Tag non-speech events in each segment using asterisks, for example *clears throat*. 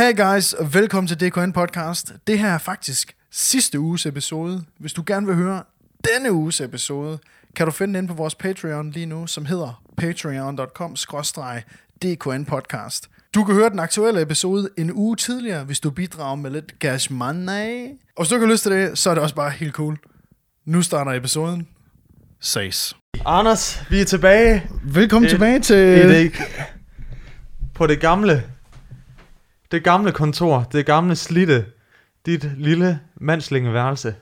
Hey guys, og velkommen til DKN Podcast. Det her er faktisk sidste uges episode. Hvis du gerne vil høre denne uges episode, kan du finde den inde på vores Patreon lige nu, som hedder patreon.com DKN Podcast. Du kan høre den aktuelle episode en uge tidligere, hvis du bidrager med lidt cash money. Og hvis du ikke har lyst til det, så er det også bare helt cool. Nu starter episoden. Ses. Anders, vi er tilbage Velkommen Et- tilbage til... det, på det gamle, det gamle kontor, det gamle slitte, dit lille mandslingeværelse,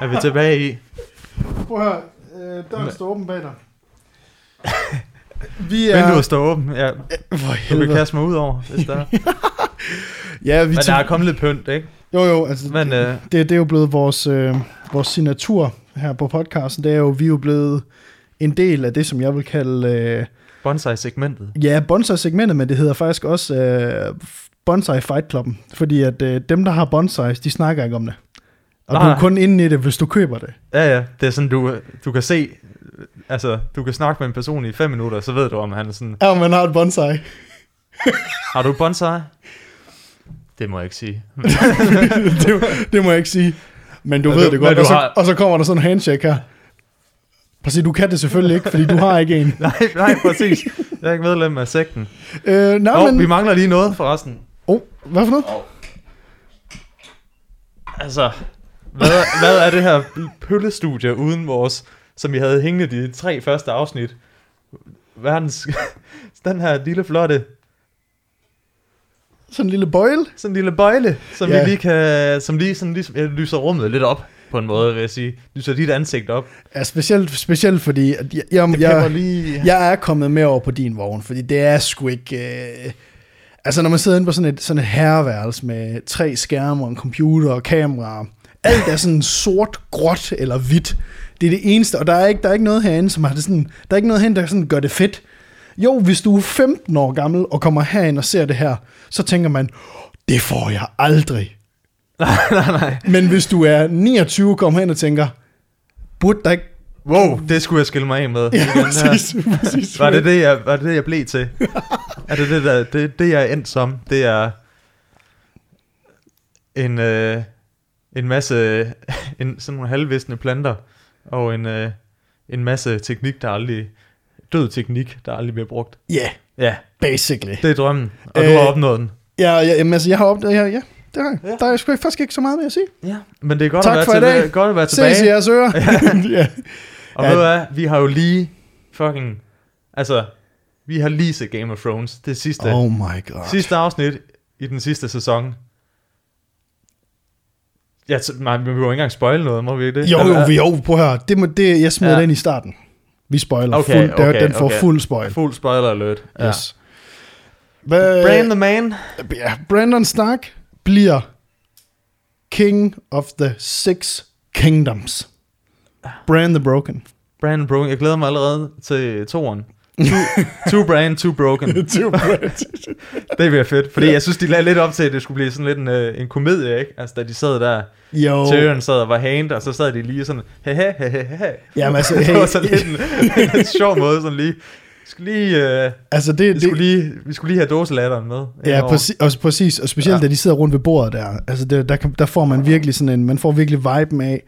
er vi tilbage i. Prøv at høre, øh, døren står åben bag dig. *laughs* Vi er... Vinduet står åbent, ja, For du kan helvede. kaste mig ud over, hvis der er. *laughs* Ja, vi Men der er kommet lidt pynt, ikke? Jo, jo, altså, Men øh, det, det er jo blevet vores, øh, vores signatur her på podcasten. Det er jo, vi er jo blevet en del af det, som jeg vil kalde, øh, bonsai-segmentet. ja, bonsai-segmentet, men det hedder faktisk også øh, Bonsai Fight Clubben. Fordi at øh, dem, der har bonsais, de snakker ikke om det. Og Nej. du er kun inde i det, hvis du køber det. Ja, ja, det er sådan, du, du kan se, altså, du kan snakke med en person i fem minutter, så ved du, om han er sådan, Ja, man har et bonsai. *laughs* har du bonsai? Det må jeg ikke sige. *laughs* det, det må jeg ikke sige. Men du Men ved du- det godt. Og så, har- og så kommer der sådan en handshake her. Præcis, du kan det selvfølgelig ikke, fordi du har ikke en. *laughs* nej, nej, præcis. Jeg er ikke medlem af sekten. Øh, nej, Nå, men... vi mangler lige noget forresten. Oh, hvad for noget? Altså, hvad, hvad er det her pøllestudie uden vores, som vi havde hængende de tre første afsnit? Verdens, *laughs* den her lille flotte, Sådan en lille bøjle. sådan en lille bøjle, som Ja. vi lige kan, som lige sådan ligesom, jeg lyser rummet lidt op på en måde, vil jeg sige. Lyser dit ansigt op. Ja, specielt, specielt fordi, at jeg, jeg, jeg, lige... jeg er kommet med over på din vogn, fordi det er sgu ikke... Øh, altså, når man sidder inde på sådan et, sådan et herreværelse med tre skærme og en computer og kamera, alt er sådan sort, gråt eller hvidt. Det er det eneste, og der er ikke, der er ikke noget herinde, som har det sådan... Der er ikke noget herinde, der sådan gør det fedt. Jo, hvis du er 15 år gammel og kommer herind og ser det her, så tænker man, det får jeg aldrig. *laughs* nej, nej, nej. Men hvis du er 29 og kommer hen og tænker, burde der ikke... Wow, det skulle jeg skille mig af med. Ja, præcis, præcis. Var det det, jeg, var det, det, jeg blev til? *laughs* er det det, der, det, det, jeg er endt som? Det er en, øh, en masse, *laughs* en, sådan nogle halvvisne planter, og en, øh, en masse teknik, der aldrig, død teknik, der aldrig bliver brugt. Ja, yeah, Ja, basically. det er drømmen, og du Øh, har opnået den. Ja, ja jamen, altså, jeg har opdaget, ja, ja, det har jeg. Ja. Der er sgu faktisk ikke så meget mere at sige. Ja, men det er godt, Tak at, for være i dag. til, godt at være tilbage. Ses i jeres ører. ja. *laughs* Og Ja. ved du hvad, vi har jo lige fucking, altså, vi har lige set Game of Thrones, det sidste. Oh my god. Sidste afsnit i den sidste sæson. Ja, så, nej, vi behøver ikke engang spoil noget, må vi ikke det? Jo, jo, vi, jo, prøv at høre. Det, må, det, jeg smider Ja. ja. den i starten. Vi spoiler. Okay, fuld, der, okay, den får okay. fuld spoil. Fuld spoiler alert. Ja. Yes. Hvad, Brand the man. ja, Brandon Stark bliver King of the Six Kingdoms. Brand the Broken. Brand Broken. Jeg glæder mig allerede til toeren. Two, two brand, two broken. *laughs* Two Brand. Det bliver fedt. Fordi jeg synes, de lagde lidt op til, at det skulle blive sådan lidt en, øh, en komedie, ikke? Altså, da de sad der, Jo. Tyrion sad og var hand, og så sad de lige sådan, he he he he he. Jamen, altså, *laughs* det hey, var sådan lidt en, *laughs* en sjov måde, sådan lige, vi skulle lige, øh, altså det, vi det, skulle lige, vi skulle lige have dåselatteren med. Ja, præcis, og præcis, og specielt Ja. ja. da de sidder rundt ved bordet der, altså det, der, der får man virkelig sådan en, man får virkelig viben af,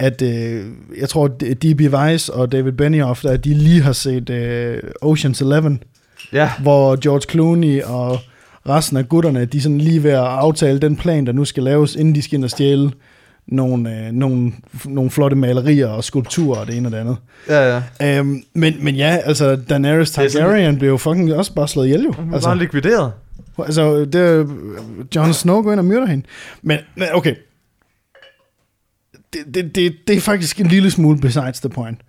at øh, jeg tror, D.B. Weiss og David Benioff, der, de lige har set øh, Ocean's Eleven, Ja, hvor George Clooney og resten af gutterne, de er sådan lige ved at aftale den plan, der nu skal laves, inden de skal ind og stjæle nogle, øh, nogle, nogle flotte malerier og skulpturer og det ene og det andet. ja, ja. Øhm, men, men ja, altså Daenerys er sådan- Targaryen blev jo fucking også bare slået ihjel jo. Hun var Altså. bare likvideret. Altså, det Jon Snow går ind og myrder hende. Men okay. Det, det, det, det er faktisk en lille smule besides the point.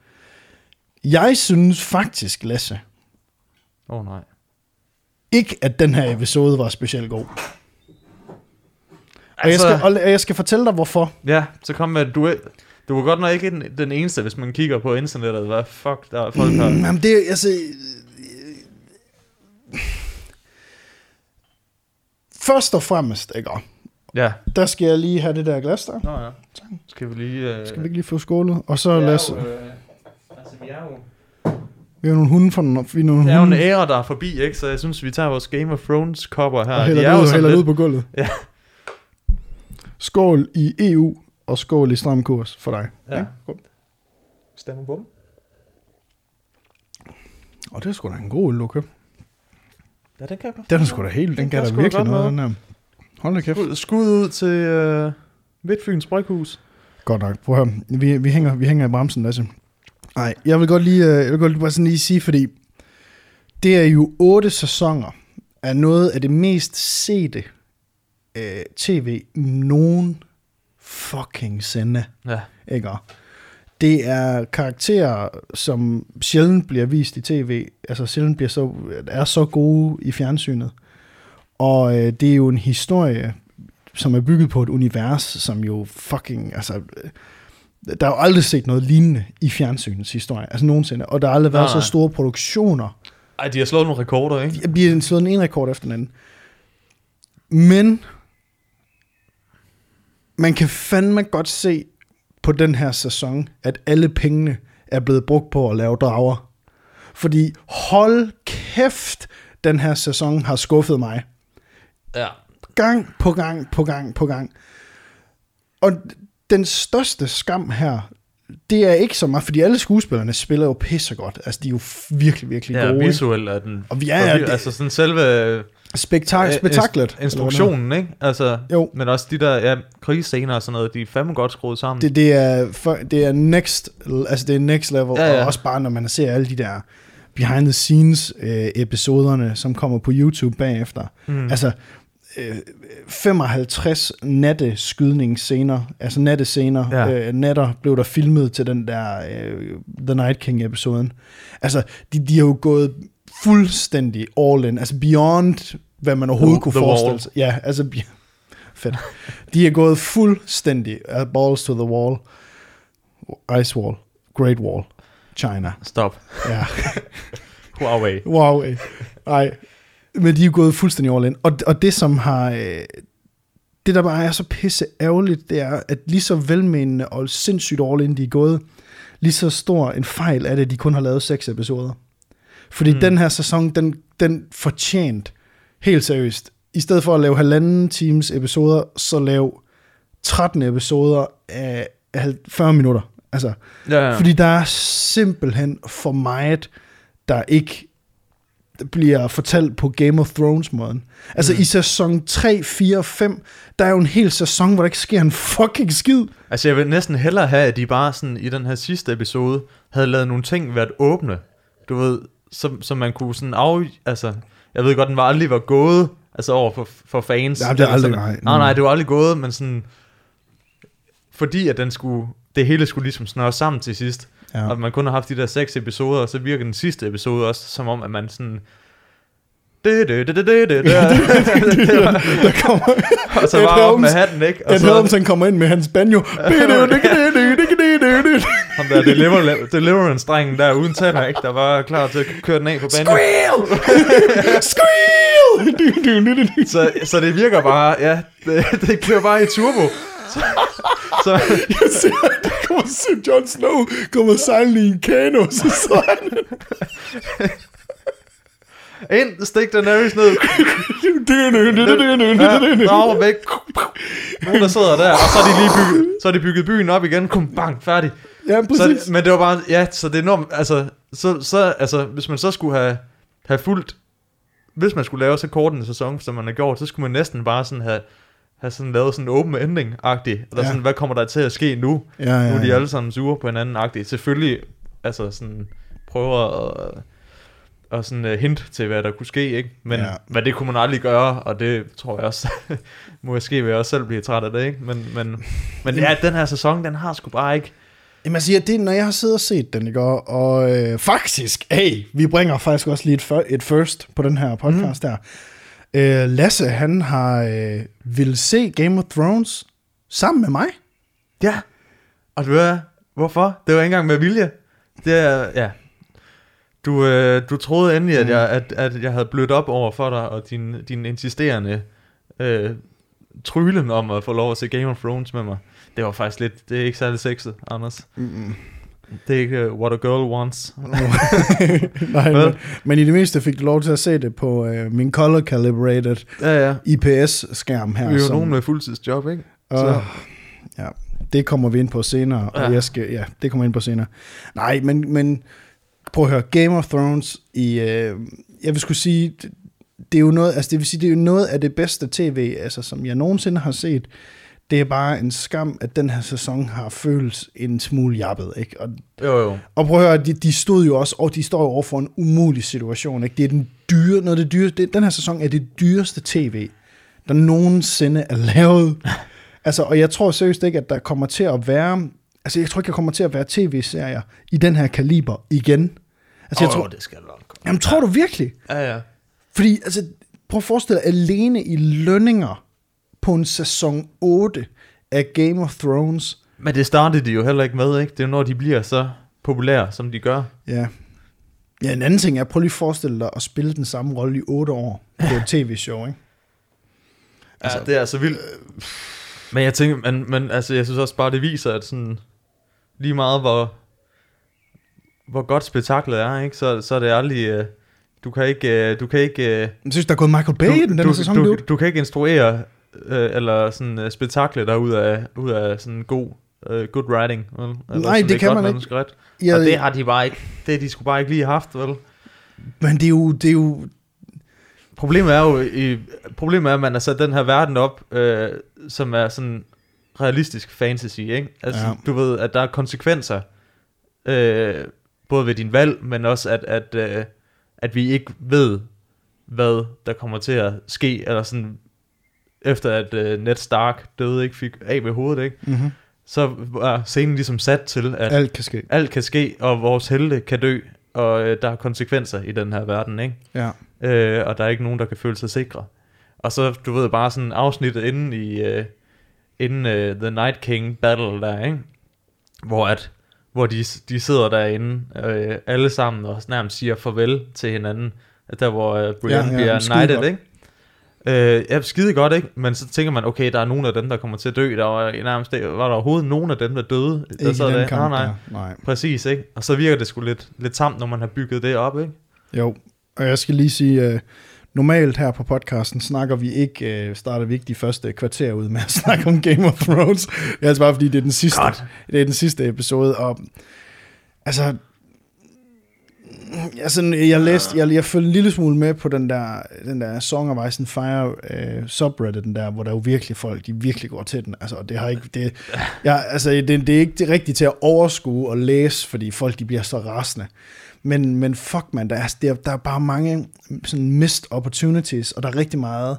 Jeg synes faktisk, Lasse, Åh oh, nej. ikke at den her episode var specielt god. Og, Altså- jeg skal, og jeg skal fortælle dig, hvorfor. Ja, så kom med, du, du var godt nok ikke den, den eneste, hvis man kigger på internettet, hvad fuck der er folk har. Mm, Jamen, det er, altså... Først og fremmest, ikke? Ja. Der skal jeg lige have det der glas der. Nå ja. Skal vi lige... Øh, Skal vi ikke lige få skålet? Og så lad os... øh, altså, vi er jo... Vi er nogle hunde for nogle, vi er nogle Det er jo en æra, der er forbi, ikke? Så jeg synes, vi tager vores Game of Thrones kopper her. og De hælder er det jo ud, sådan hælder det ud lidt... på gulvet. Ja. Skål i EU, og skål i stram kurs for dig. Ja. Skål. Stemmer på dem. Og det er sgu da en god øl, du købte. Ja, den kan jeg godt. Den er sgu da helt, den Den kan kan da virkelig noget. den der. Hold da kæft. Skud, skud ud til øh, Midtfyns Bryghus. Godt nok. Prøv at høre. Vi, vi, hænger, vi hænger i bremsen, Lasse. Nej, jeg vil godt lige, øh, jeg vil godt lige bare sådan lige sige, fordi det er jo otte sæsoner af noget af det mest sete øh, tv nogen fucking sende. Ja. Ikke? Det er karakterer, som sjældent bliver vist i tv, altså sjældent bliver så, er så gode i fjernsynet. Og øh, det er jo en historie, som er bygget på et univers, som jo fucking, altså, øh, der er jo aldrig set noget lignende i fjernsynets historie, altså nogensinde. Og der har aldrig været Nej, så store produktioner. Ej, de har slået nogle rekorder, ikke? Jeg bliver slået den ene rekord efter den anden. Men man kan fandme godt se på den her sæson, at alle pengene er blevet brugt på at lave drager. Fordi hold kæft, den her sæson har skuffet mig. Ja. Gang på gang på gang på gang. Og den største skam her, det er ikke så meget, fordi alle skuespillerne spiller jo pissegodt. Altså, de er jo virkelig, virkelig Ja, gode. ikke? visuelt er den... Og vi er- for- det- altså sådan selve... Spektak- øh, spektaklet. ins- Instruktionen, ikke? Altså, Jo. men også de der ja, krigsscener og sådan noget, de er fandme godt skruet sammen. Det, det, er, for, det er next, altså det er next level, Ja, ja, ja. ja. og også bare når man ser alle de der behind the scenes øh, episoderne, som kommer på YouTube bagefter. Mm. Altså øh, 55 natteskydningsscener, altså nattescener, Ja. øh, natter blev der filmet til den der øh, The Night King episoden. Altså de, de har jo gået fuldstændig all in, altså beyond hvad man overhovedet The- kunne the forestille sig. Ja, altså *laughs* fedt. De er gået fuldstændig uh, balls to the wall. Ice wall. Great wall. China. Stop. Ja. *laughs* Huawei. Wow. Nej. Men de er gået fuldstændig all in. Og, og det, som har... Øh, det, der bare er så pisse ærgerligt, det er, at lige så velmenende og sindssygt all in de er gået, lige så stor en fejl er det, at de kun har lavet seks episoder. Fordi Mm. den her sæson, den, den fortjent, helt seriøst, i stedet for at lave halvanden times episoder, så lav 13 episoder af af 40 minutter. Altså, Ja, ja. fordi der er simpelthen for meget, der ikke bliver fortalt på Game of Thrones-måden. Altså Mm. mm. i sæson 3, 4, 5, der er jo en hel sæson, hvor der ikke sker en fucking skid. Altså, jeg vil næsten hellere have, at de bare sådan i den her sidste episode, havde lavet nogle ting været åbne. Du ved, som, som man kunne sådan af... Altså, jeg ved godt, den var aldrig var gået, altså over for, for fans. Ja, det er aldrig, sådan, nej. Nej, nej, det var aldrig gået, men sådan... Fordi at den skulle... Det hele skulle ligesom snøre sammen til sidst. Ja. Og man kun har haft de der seks episoder, og så virker den sidste episode også som om, at man sådan... Der kommer og så bare op med hatten, ikke? Og Ed Helms, han kommer ind med hans banjo. ham der deliver, deliverance-drengen der uden tænder, ikke? Der var klar til at køre den af på banen. Squeal! Squeal! Så, så det virker bare, ja, det, det kører bare i turbo. Så, så kommer så Jon Snow kommer sejlende i en kano, så han ind, stik Daenerys ned. Drager væk. Nogen, der sidder der, og så er de lige bygget, så er de bygget byen op igen. Kom, bang, færdig. Ja, præcis. Så, men det var bare, ja, så det er enormt, altså, så, så, altså, hvis man så skulle have, have fulgt, hvis man skulle lave så kort en sæson, som man har gjort, så skulle man næsten bare sådan have, have sådan lavet sådan en open ending-agtig, eller Ja. sådan, hvad kommer der til at ske nu? Ja, ja, Nu er de ja. alle sammen sure på hinanden-agtigt. Selvfølgelig, altså sådan, prøver at, at sådan uh, hint til, hvad der kunne ske, ikke? Men, ja. Ja. men det kunne man aldrig gøre, og det tror jeg også, *laughs* måske vil jeg også selv blive træt af det, ikke? Men, men, men ja, den her sæson, den har sgu bare ikke, Jamen jeg siger, det når jeg har siddet og set den, ikke? Og, og øh, faktisk, hey, vi bringer faktisk også lige et, et first på den her podcast mm. der. Øh, Lasse, han har øh, vil se Game of Thrones sammen med mig. Ja, og du ved, hvorfor? Det var ikke engang med vilje. Det er, ja. Du, øh, du troede endelig, at Mm. jeg, at, at jeg havde blødt op over for dig, og din, din insisterende øh, trylen om at få lov at se Game of Thrones med mig. Det var faktisk lidt, det er ikke særlig sexet, Anders. Mm-mm. Det er ikke uh, what a girl wants. *laughs* Nej, men, men i det mindste fik du lov til at se det på øh, min color calibrated Ja, ja. IPS-skærm her. Vi er jo som- nogen med fuldtidsjob, ikke? Åh, Så- ja, det kommer vi ind på senere, og Ja. jeg skal, ja, det kommer ind på senere. Nej, men, men prøv at høre, Game of Thrones i, øh, jeg vil skulle sige, det, det er jo noget, altså det vil sige, det er jo noget af det bedste tv, altså som jeg nogensinde har set. Det er bare en skam, at den her sæson har føles en smule jappet, ikke? Og, Jo, jo. og prøv at høre, de, de stod jo også, og de står jo over for en umulig situation, ikke? Det er den dyre, noget det dyre, det, den her sæson er det dyreste tv, der nogensinde er lavet. *laughs* Altså, og jeg tror seriøst ikke, at der kommer til at være... Altså, jeg tror ikke, der kommer til at være tv-serier i den her kaliber igen. Altså, jeg Åh, tror... det skal nok komme. Jamen, tror du virkelig? Ja, ja. Fordi, altså, prøv at forestille dig, alene i lønninger på en sæson 8 af Game of Thrones. Men det startede de jo heller ikke med, ikke? Det er jo når de bliver så populære, som de gør. Ja. Ja, en anden ting er, prøv lige at forestille dig at spille den samme rolle i 8 år på et *laughs* tv-show, ikke? Altså, ja, det er altså vildt. Men jeg tænker, men, men altså, jeg synes også bare, det viser, at sådan, lige meget hvor, hvor godt spektaklet er, ikke? Så, så er det aldrig, øh, du kan ikke, øh, du kan ikke, øh, Jeg synes, der er gået Michael Bay i den, den du, sæson, du, dude. du kan ikke instruere, øh, eller sådan uh, spektakle der ud af, ud af sådan god, uh, good writing, vel? Eller Nej, sådan det et kan man ikke. manuskript. Ja, Og det har de bare ikke, det har de skulle bare ikke lige haft, vel? Men det er jo, det er jo Problemet er jo, i, problemet er, at man har sat den her verden op, øh, som er sådan realistisk fantasy, ikke? Altså, ja. du ved, at der er konsekvenser, øh, både ved din valg, men også, at, at, øh, at vi ikke ved, hvad der kommer til at ske, eller sådan, efter at øh, Ned Stark døde, ikke fik af med hovedet, ikke? mm-hmm. Så var scenen ligesom sat til, at alt kan ske. alt kan ske, og vores helte kan dø, og øh, der er konsekvenser i den her verden, ikke? Ja. øh, og der er ikke nogen, der kan føle sig sikre. Og så, du ved, bare sådan afsnittet inden i, øh, inden øh, The Night King Battle der, ikke? Hvor at, hvor de, de sidder derinde, øh, alle sammen, og nærmest siger farvel til hinanden, der hvor øh, Brienne Ja, ja, bliver knighted, ikke? Øh, ja, skide godt, ikke? Men så tænker man, okay, der er nogen af dem, der kommer til at dø. Der var nærmest, var der overhovedet nogen af dem, der døde? Der Ikke sad i den der. kamp nej, nej. der. Nej. Præcis, ikke? Og så virker det sgu lidt, lidt tamt, når man har bygget det op, ikke? Jo, og jeg skal lige sige, uh, normalt her på podcasten snakker vi ikke, uh, starter vi ikke de første kvarter ud med at *laughs* snakke om Game of Thrones. Det er altså bare fordi, det er den sidste, det er den sidste episode, og altså, jeg, sådan, jeg læste, jeg, jeg følte en lille smule med på den der, den der Song of Ice and Fire uh, subreddit, den der, hvor der er jo virkelig folk, de virkelig går til den. Altså, det har ikke, det, jeg, altså, det, det er ikke det rigtige til at overskue og læse, fordi folk, de bliver så rasende. Men, men fuck man, der er, der, der er bare mange sådan missed opportunities, og der er rigtig meget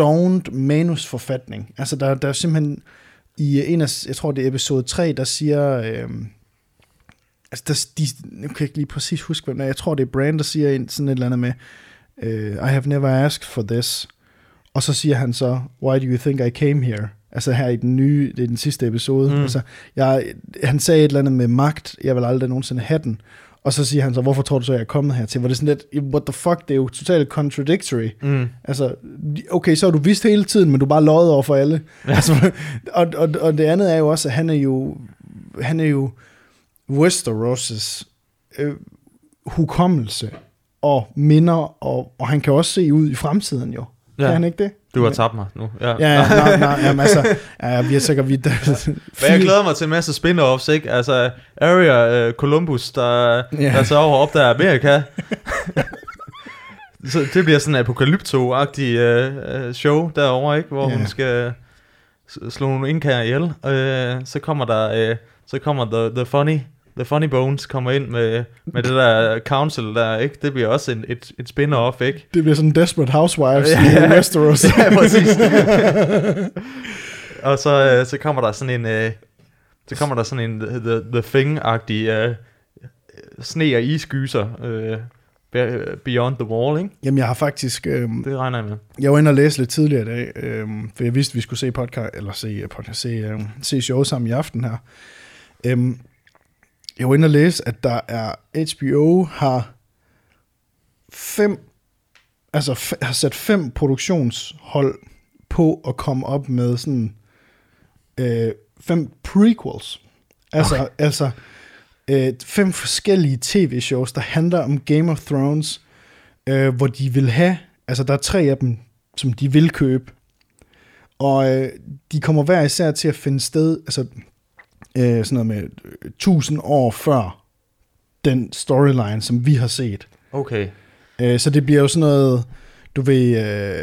don't manusforfatning. Altså der, der er simpelthen i en af, jeg tror det er episode 3, der siger, øhm, altså der, de, jeg kan ikke lige præcis huske, hvem det er, jeg tror det er Brand, der siger en, sådan et eller andet med, øh, I have never asked for this. Og så siger han så, why do you think I came here? Altså her i den nye, det er den sidste episode. Mm. Altså, jeg, han sagde et eller andet med magt, jeg vil aldrig nogensinde have den. Og så siger han så, hvorfor tror du så, jeg er kommet hertil? Hvor det er sådan lidt, what the fuck, det er jo totalt contradictory. Mm. Altså, okay, så har du vidst hele tiden, men du bare løjet over for alle. altså, *laughs* og, og, og det andet er jo også, at han er jo, han er jo Westeros' øh, hukommelse og minder, og, og han kan også se ud i fremtiden jo. Ja. Kan han ikke det? Du har tabt mig nu. Ja. Ja, ja, nej, nej, jamen, altså, ja, vi er sikkert, vi, Men jeg glæder mig til en masse spin-offs, ikke? Altså, Area uh, Columbus, der, Ja. der tager over op der Amerika. *laughs* så det bliver sådan en apokalypto-agtig uh, show derovre, ikke? Hvor Ja. hun skal slå nogle indkager ihjel. Uh, så kommer der, uh, så kommer the, the funny, the funny bones kommer ind med, med det der council der, ikke? Det bliver også en, et, et spin-off, ikke? Det bliver sådan Desperate Housewives Ja, i Westeros. *laughs* ja, præcis. og så, øh, så kommer der sådan en, øh, så kommer der sådan en The, the, the Thing-agtig øh, sne- og isgyser be- Beyond the Wall, ikke? Jamen, jeg har faktisk... Øhm, Det regner jeg med. Jeg var inde og læse lidt tidligere i dag, øhm, for jeg vidste, at vi skulle se podcast, eller se, podcast, se, øhm, se show sammen i aften her. Øhm, jeg var inde og læse, at der er HBO har fem, altså har sat fem produktionshold på at komme op med sådan øh, fem prequels. Altså, okay. altså øh, fem forskellige tv-shows, der handler om Game of Thrones, øh, hvor de vil have, altså der er tre af dem, som de vil købe, og øh, de kommer hver især til at finde sted, altså øh, sådan noget med øh, 1000 år før den storyline, som vi har set. Okay. Øh, så det bliver jo sådan noget, du ved,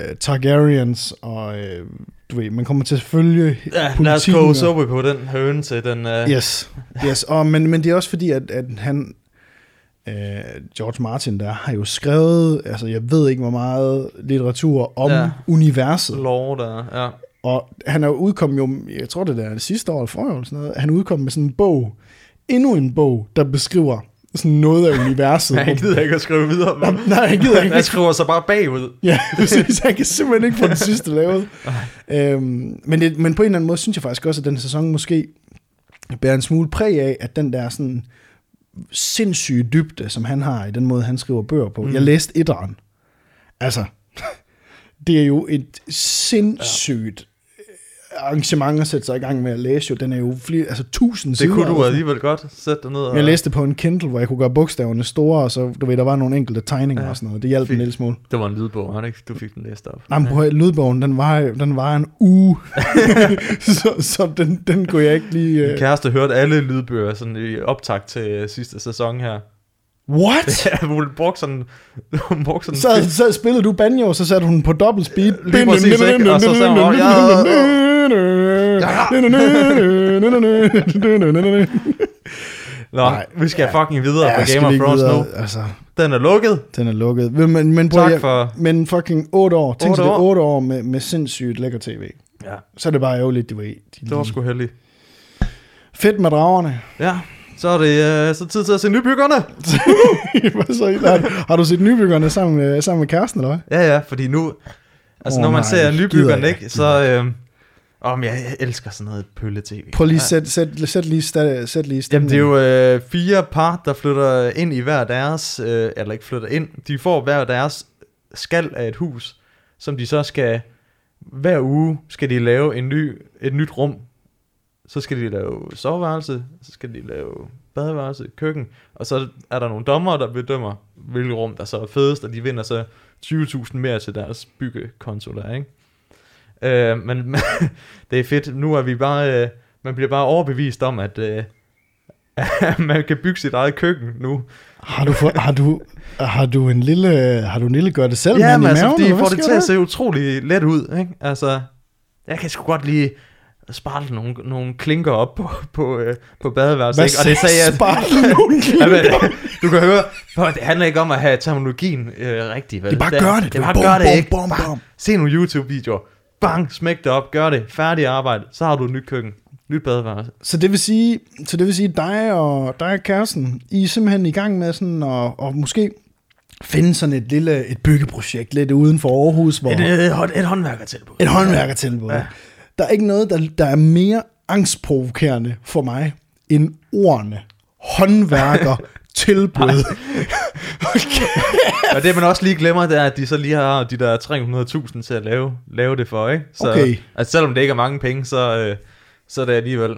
øh, Targaryens, og øh, du ved, man kommer til at følge Ja, lad os koge og- suppe på den høne til den... Uh... Yes, yes. Og, men, men det er også fordi, at, at han, øh, George Martin der, har jo skrevet, altså jeg ved ikke hvor meget litteratur om Ja. ja. universet. Lore der, ja. Og han er udkommet jo, jeg tror det der er det sidste år eller forrige eller sådan noget, han udkommet med sådan en bog, endnu en bog, der beskriver sådan noget af universet. *laughs* Han gider ikke at skrive videre. Men... *laughs* Nej, han gider ikke. Han skriver sig bare bagud. *laughs* Ja, præcis. Han kan simpelthen ikke få den sidste lavet. øhm, men, det, men på en eller anden måde synes jeg faktisk også, at den sæson måske bærer en smule præg af, at den der sådan sindssyge dybde, som han har i den måde, han skriver bøger på. Mm. Jeg læste etteren. Altså, det er jo et sindssygt. Arrangement at sætte sig i gang med at læse. Jo. Den er jo flere, altså tusind Det sider. kunne eller du alligevel godt sætte dig ned og... Jeg læste det på en Kindle, hvor jeg kunne gøre bogstaverne store, og så, du ved, der var nogle enkelte tegninger Ja. ja. og sådan noget. Det hjalp en Fint. lille smule. Det var en lydbog, det ikke? Du fik den læst op. Nej, men prøv lydbogen, den var, den var en uge, *laughs* så, så den, den kunne jeg ikke lige... Min Uh... kæreste hørte alle lydbøger sådan i optakt til øh, sidste sæson her. What? *laughs* Ja, hun brugte sådan... Hun brugte sådan... Så, så spillede du banjo, og så satte hun på dobbelt speed. Lige præcis, ikke? Og så sagde hun, "Åh, Nå, Nej. vi skal Ja. fucking videre Ja, på Game of Thrones nu. Altså, Den er lukket. den er lukket. Men, men, prøv, Tak jeg, for... men fucking 8 år. Tænk Otte sig det er år. 8 år med, med sindssygt lækker tv. Ja, Så er det bare ærgerligt, du ved. De det var sgu heldigt. Fedt med dragerne. Ja, så er det øh, så tid til at se nybyggerne. *laughs* Så, har, har du set nybyggerne sammen med, sammen med kæresten, eller hvad? Ja, ja, fordi nu... Altså, Åh, når man nej, ser nybyggerne, ikke, så... Øh, om jeg, elsker sådan noget pølle-tv. Prøv lige sæt, sæt, sæt lige, sæt, sæt lige Jamen, det er jo øh, fire par, der flytter ind i hver deres, øh, eller ikke flytter ind, de får hver deres skal af et hus, som de så skal, hver uge skal de lave en ny, et nyt rum. Så skal de lave soveværelse, så skal de lave badeværelse, køkken, og så er der nogle dommer, der bedømmer, hvilket rum der så er fedest, og de vinder så 20.000 mere til deres byggekonto der, ikke? Øh, *laughs* men det er fedt. Nu er vi bare, øh, man bliver bare overbevist om, at øh, *laughs* man kan bygge sit eget køkken nu. Har du, for, har du, har du en lille, har du en lille gør det selv Ja, men i altså, maven, de eller får det til at se utrolig let ud, ikke? Altså, jeg kan sgu godt lige spartle nogle, nogle klinker op på, på, øh, på badeværelset, ikke? Og det sagde jeg... spartle nogle *laughs* Ja, men, du kan høre, det handler ikke om at have terminologien øh, rigtig, vel? Det er bare gør det. Det er bare gør det, ikke? bum. se nogle YouTube-videoer. Bang, smæk det op, gør det. Færdig arbejde. Så har du et nyt køkken. Nyt badeværelse. Så det vil sige, så det vil sige dig og dig og kæresten, I er simpelthen i gang med sådan at, og måske finde sådan et lille et byggeprojekt lidt uden for Aarhus, hvor Et, et, et, et håndværkertilbud. et håndværkertilbud. Ja. Der er ikke noget, der, der er mere angstprovokerende for mig end ordene håndværker tilbud. *laughs* Og det man også lige glemmer, det er, at de så lige har de der 300.000 til at lave, lave det for, ikke? Så, Okay. Altså selvom det ikke er mange penge, så, øh, så er det alligevel,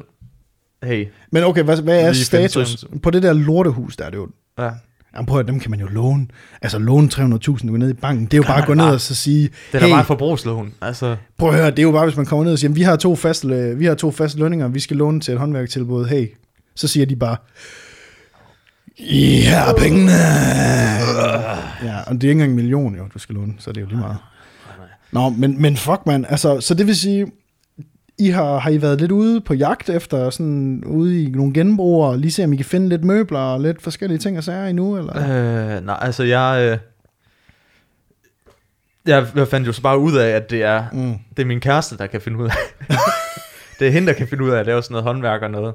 hey, Men okay, hvad, hvad er status? På det der lortehus, der er det jo... ja. Jamen prøv at dem kan man jo låne. Altså låne 300.000, du går ned i banken. Det er jo bare at gå ned og så sige, Det er da hey, bare en forbrugslån. Altså, prøv at høre, det er jo bare, hvis man kommer ned og siger, vi har to faste, vi har to faste lønninger, vi skal låne til et håndværkstilbud. Hey, så siger de bare, I har pengene. Ja, og det er ikke engang en million, jo, du skal låne, så det er jo lige meget. Nå, men, men fuck, man. Altså, så det vil sige, I har, har I været lidt ude på jagt efter sådan ude i nogle genbrug, og lige se, om I kan finde lidt møbler og lidt forskellige ting og sager endnu, eller? øh, nej, altså jeg, øh, jeg, jeg fandt jo så bare ud af, at det er, Mm. det er min kæreste, der kan finde ud af. *laughs* det er hende, der kan finde ud af at lave sådan noget håndværk og noget.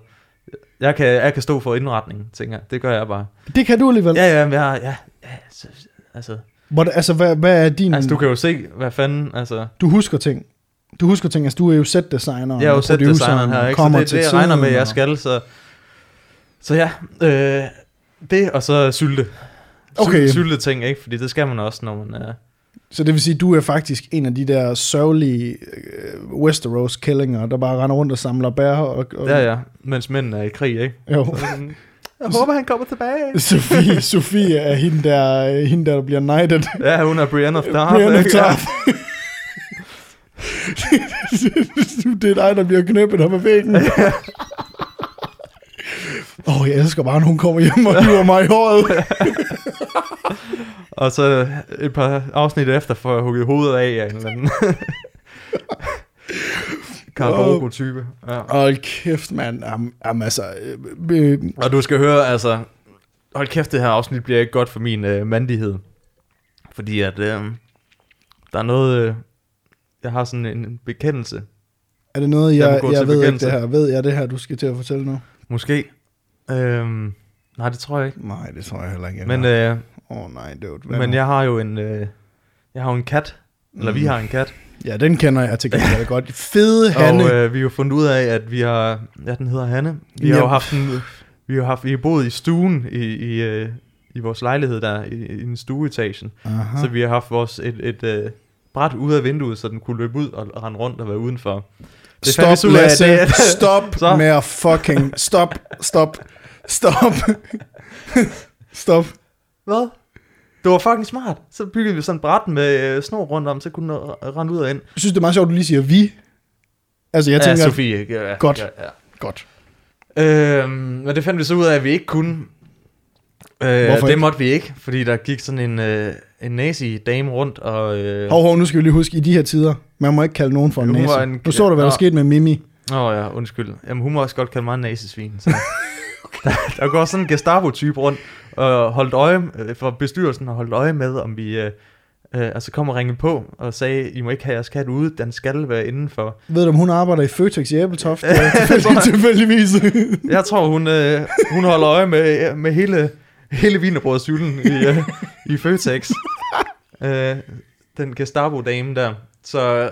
Jeg kan, jeg kan stå for indretningen, tænker jeg. Det gør jeg bare. Det kan du alligevel. Ja, ja, men jeg, ja, ja så, altså, Hvor, altså, hvad, hvad er din... altså, du kan jo se, hvad fanden, altså, du husker ting. Du husker ting, altså du er jo set-designer. Jeg er jo og set produceren, designeren her, og ikke? Så kommer det, til det jeg regner med, jeg og- skal, så... Så ja, øh, det og så sylte. Syl- Okay. Sylte ting, ikke? Fordi det skal man også, når man er... Så det vil sige, du er faktisk en af de der sørgelige øh, Westeros-kællinger, der bare render rundt og samler bær. Og, og, Ja, ja, mens mændene er i krig, ikke? Jo. Sådan, *laughs* Jeg håber, han kommer tilbage. *laughs* Sofie, Sofie er hende der, hende der, der bliver knighted. Ja, hun er Brienne of *laughs* Tarth. Brienne of? Tarth. det er dig, der bliver knæppet op ad væggen. Åh, oh, jeg elsker bare, når hun kommer hjem og hiver mig i håret. *laughs* Og så et par afsnit efter får jeg hugget hovedet af af en eller anden *laughs* Karl type Ja. Hold kæft, mand. Jamen, jamen altså... Øh, øh, Og du skal høre, altså... Hold kæft, det her afsnit bliver ikke godt for min øh, mandighed. Fordi at... Øh, der er noget... Øh, jeg har sådan en bekendelse. er det noget, Jeg jeg, jeg ved ikke det her? Ved jeg det her, du skal til at fortælle nu? Måske. Øhm, nej, det tror jeg ikke. Nej, det tror jeg heller ikke. Men, øh, oh, nej, det var men jeg har jo en... Øh, jeg har jo en kat. Eller vi Mm. har en kat. Ja, den kender jeg til gengæld godt. Fede Hanne. Og øh, vi har jo fundet ud af, at vi har... Ja, den hedder Hanne. Vi har Ja. jo haft en... Vi har, haft, vi har boet i stuen i, i, øh, i vores lejlighed der, i, i en stueetagen. Aha. Så vi har haft vores et, et, et bræt ud af vinduet, så den kunne løbe ud og, og rende rundt og være udenfor. Det Stop, ud Lasse. det- Stop *laughs* Så. med at fucking... Stop, stop, stop. *laughs* stop. Hvad? Det var fucking smart. Så byggede vi sådan et bræt med øh, snor rundt om, så kunne den rende ud og ind. Jeg synes, det er meget sjovt, at du lige siger vi. Altså, jeg ja, tænker... Sofie. Ja, ja, Godt. Ja, ja. Godt. Øhm, men det fandt vi så ud af, at vi ikke kunne. Øh, Hvorfor det ikke? måtte vi ikke, fordi der gik sådan en, øh, en nazi-dame rundt, og... Øh, Hov, hov, nu skal vi lige huske, i de her tider, man må ikke kalde nogen for en næse. en- Nu så du, hvad der Nå. skete med Mimi. Åh ja, undskyld. Jamen, hun må også godt kalde mig en nazisvin. Så. *laughs* der, der går sådan en Gestapo-type rundt og holdt øje, øh, for bestyrelsen har holdt øje med, om vi... Øh, øh, altså kom og ringe på og sagde, I må ikke have jeres kat ude, den skal være indenfor. Ved du, om hun arbejder i Føtex i tilfældig- *laughs* Tilfældigvis. *laughs* Jeg tror, hun, øh, hun holder øje med, med hele, hele vinerbrødshylden i, øh, i Føtex. Øh, den Gestapo-dame der. Så,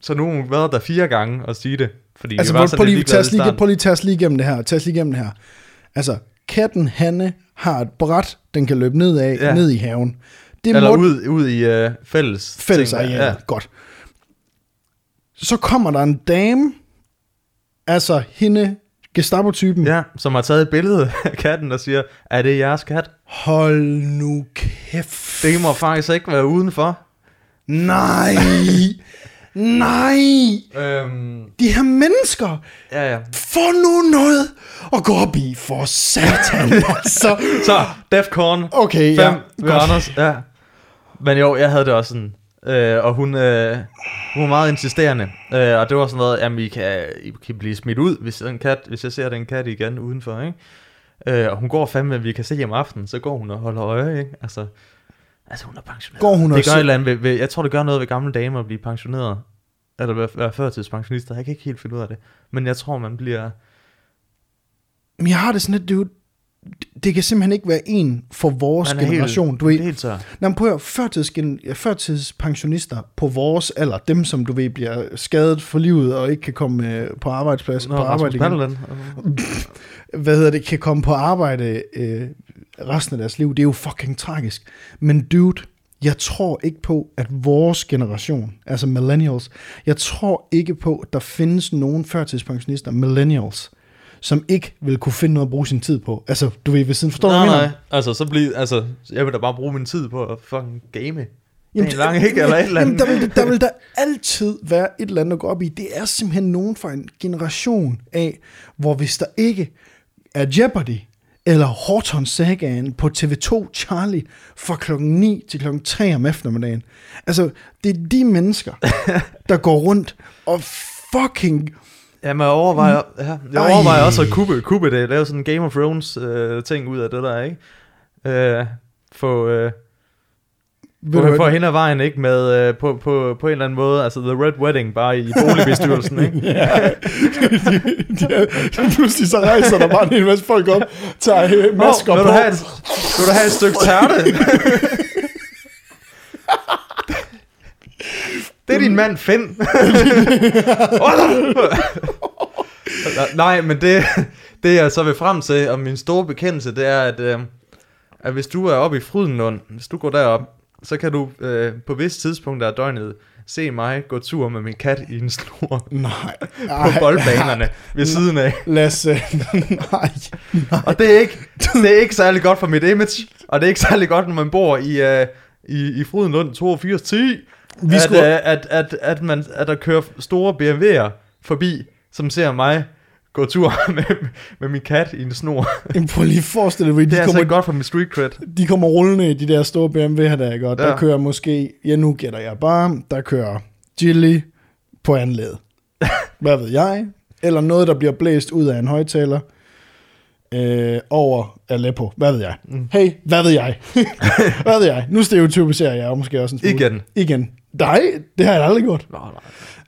så nu har hun været der fire gange og sige det. Fordi altså, vi var prøv, lige, tag os lige, prøv lige tage os lige igennem det her. Tag os lige igennem det her. Altså, katten Hanne har et bræt, den kan løbe ned af, Ja. ja. ned i haven. Det Eller må ud, ud i øh, fælles fælles ting. areal. Ja. Godt. Så kommer der en dame, altså hende, Gestapo-typen. Ja, som har taget et billede af katten og siger, er det jeres kat? Hold nu kæft. Det må faktisk ikke være udenfor. Nej. *laughs* Nej. Øhm, De her mennesker, ja, ja. få nu noget at gå op i for satan. *laughs* altså. Så, Defcon 5 Okay, ja, ja. ved Anders. Ja. Men jo, jeg havde det også sådan. Øh, og hun, øh, hun var meget insisterende. Øh, og det var sådan noget, at I kan, I kan blive smidt ud, hvis, en kat, hvis jeg ser den kat igen udenfor. Ikke? Øh, og hun går fandme, vi kan se om aftenen, så går hun og holder øje. Ikke? Altså, altså, hun er pensioneret. Går hun det gør et eller andet ved, ved, jeg tror, det gør noget ved gamle damer at blive pensioneret. Eller være, være førtidspensionister. Jeg kan ikke helt finde ud af det. Men jeg tror, man bliver... Men jeg har det sådan lidt, dude, det kan simpelthen ikke være en for vores Man er generation. Helt, du ved, helt tør. Nå, prøv at høre, førtidsgen- førtidspensionister på vores alder, dem som du ved bliver skadet for livet og ikke kan komme øh, på arbejdsplads, Nå, på arbejde igen. *laughs* Hvad hedder det, kan komme på arbejde øh, resten af deres liv. Det er jo fucking tragisk. Men dude, jeg tror ikke på, at vores generation, altså millennials, jeg tror ikke på, at der findes nogen førtidspensionister, millennials, som ikke vil kunne finde noget at bruge sin tid på. Altså, du ved, ved siden, forstår nej, mener? nej. Altså, så bliver, altså, jeg vil da bare bruge min tid på at fucking game. Jamen, Jamen, lang, *laughs* ikke? Eller et eller Jamen, andet. der, vil, der vil der altid være et eller andet at gå op i. Det er simpelthen nogen fra en generation af, hvor hvis der ikke er Jeopardy eller Horton Sagaen på TV2 Charlie fra klokken 9 til klokken 3 om eftermiddagen. Altså, det er de mennesker, *laughs* der går rundt og fucking... Jamen, jeg overvejer, ja, jeg Ej. overvejer også at kubbe, kubbe det. Lave sådan en Game of Thrones øh, ting ud af det der, ikke? Øh, få, øh, Ved du, hvad- hen ad vejen, ikke? Med, øh, på, på, på en eller anden måde, altså The Red Wedding, bare i boligbestyrelsen, *laughs* ikke? Ja. de, de, pludselig så rejser der bare en hel masse folk op, tager øh, masker vil på. du, have et, vil du have et stykke tærte? *laughs* det er din mand, Finn. *laughs* Nej, men det, det jeg så vil frem til, og min store bekendelse, det er, at, øh, at hvis du er oppe i Frydenlund, hvis du går derop, så kan du øh, på visse tidspunkter af døgnet se mig gå tur med min kat i en snor *laughs* Nej. på boldbanerne *laughs* ved siden af. Lasse, nej. Og det er, ikke, det er ikke særlig godt for mit image, og det er ikke særlig godt, når man bor i, uh, i, i Frydenlund 8210, Vi at, skulle- uh, at, at, at, man, at der kører store BMW'er forbi, som ser mig gå tur *laughs* med, med min kat i en snor. *laughs* Jamen, prøv lige at forestille dig, Det de er altså kommer, ikke godt for min street cred. de kommer rullende i de der store BMW'er der, ikke? Og der Ja. kører måske, ja nu gætter jeg bare, der kører Gilly på anlæget. *laughs* Hvad ved jeg? Eller noget, der bliver blæst ud af en højtaler øh, over Aleppo. Hvad ved jeg? Mm. Hey, hvad ved jeg? hvad ved jeg? Nu stereotypiserer jeg måske også en smule. Igen. Igen. Nej, det har jeg aldrig gjort. Nå, nej,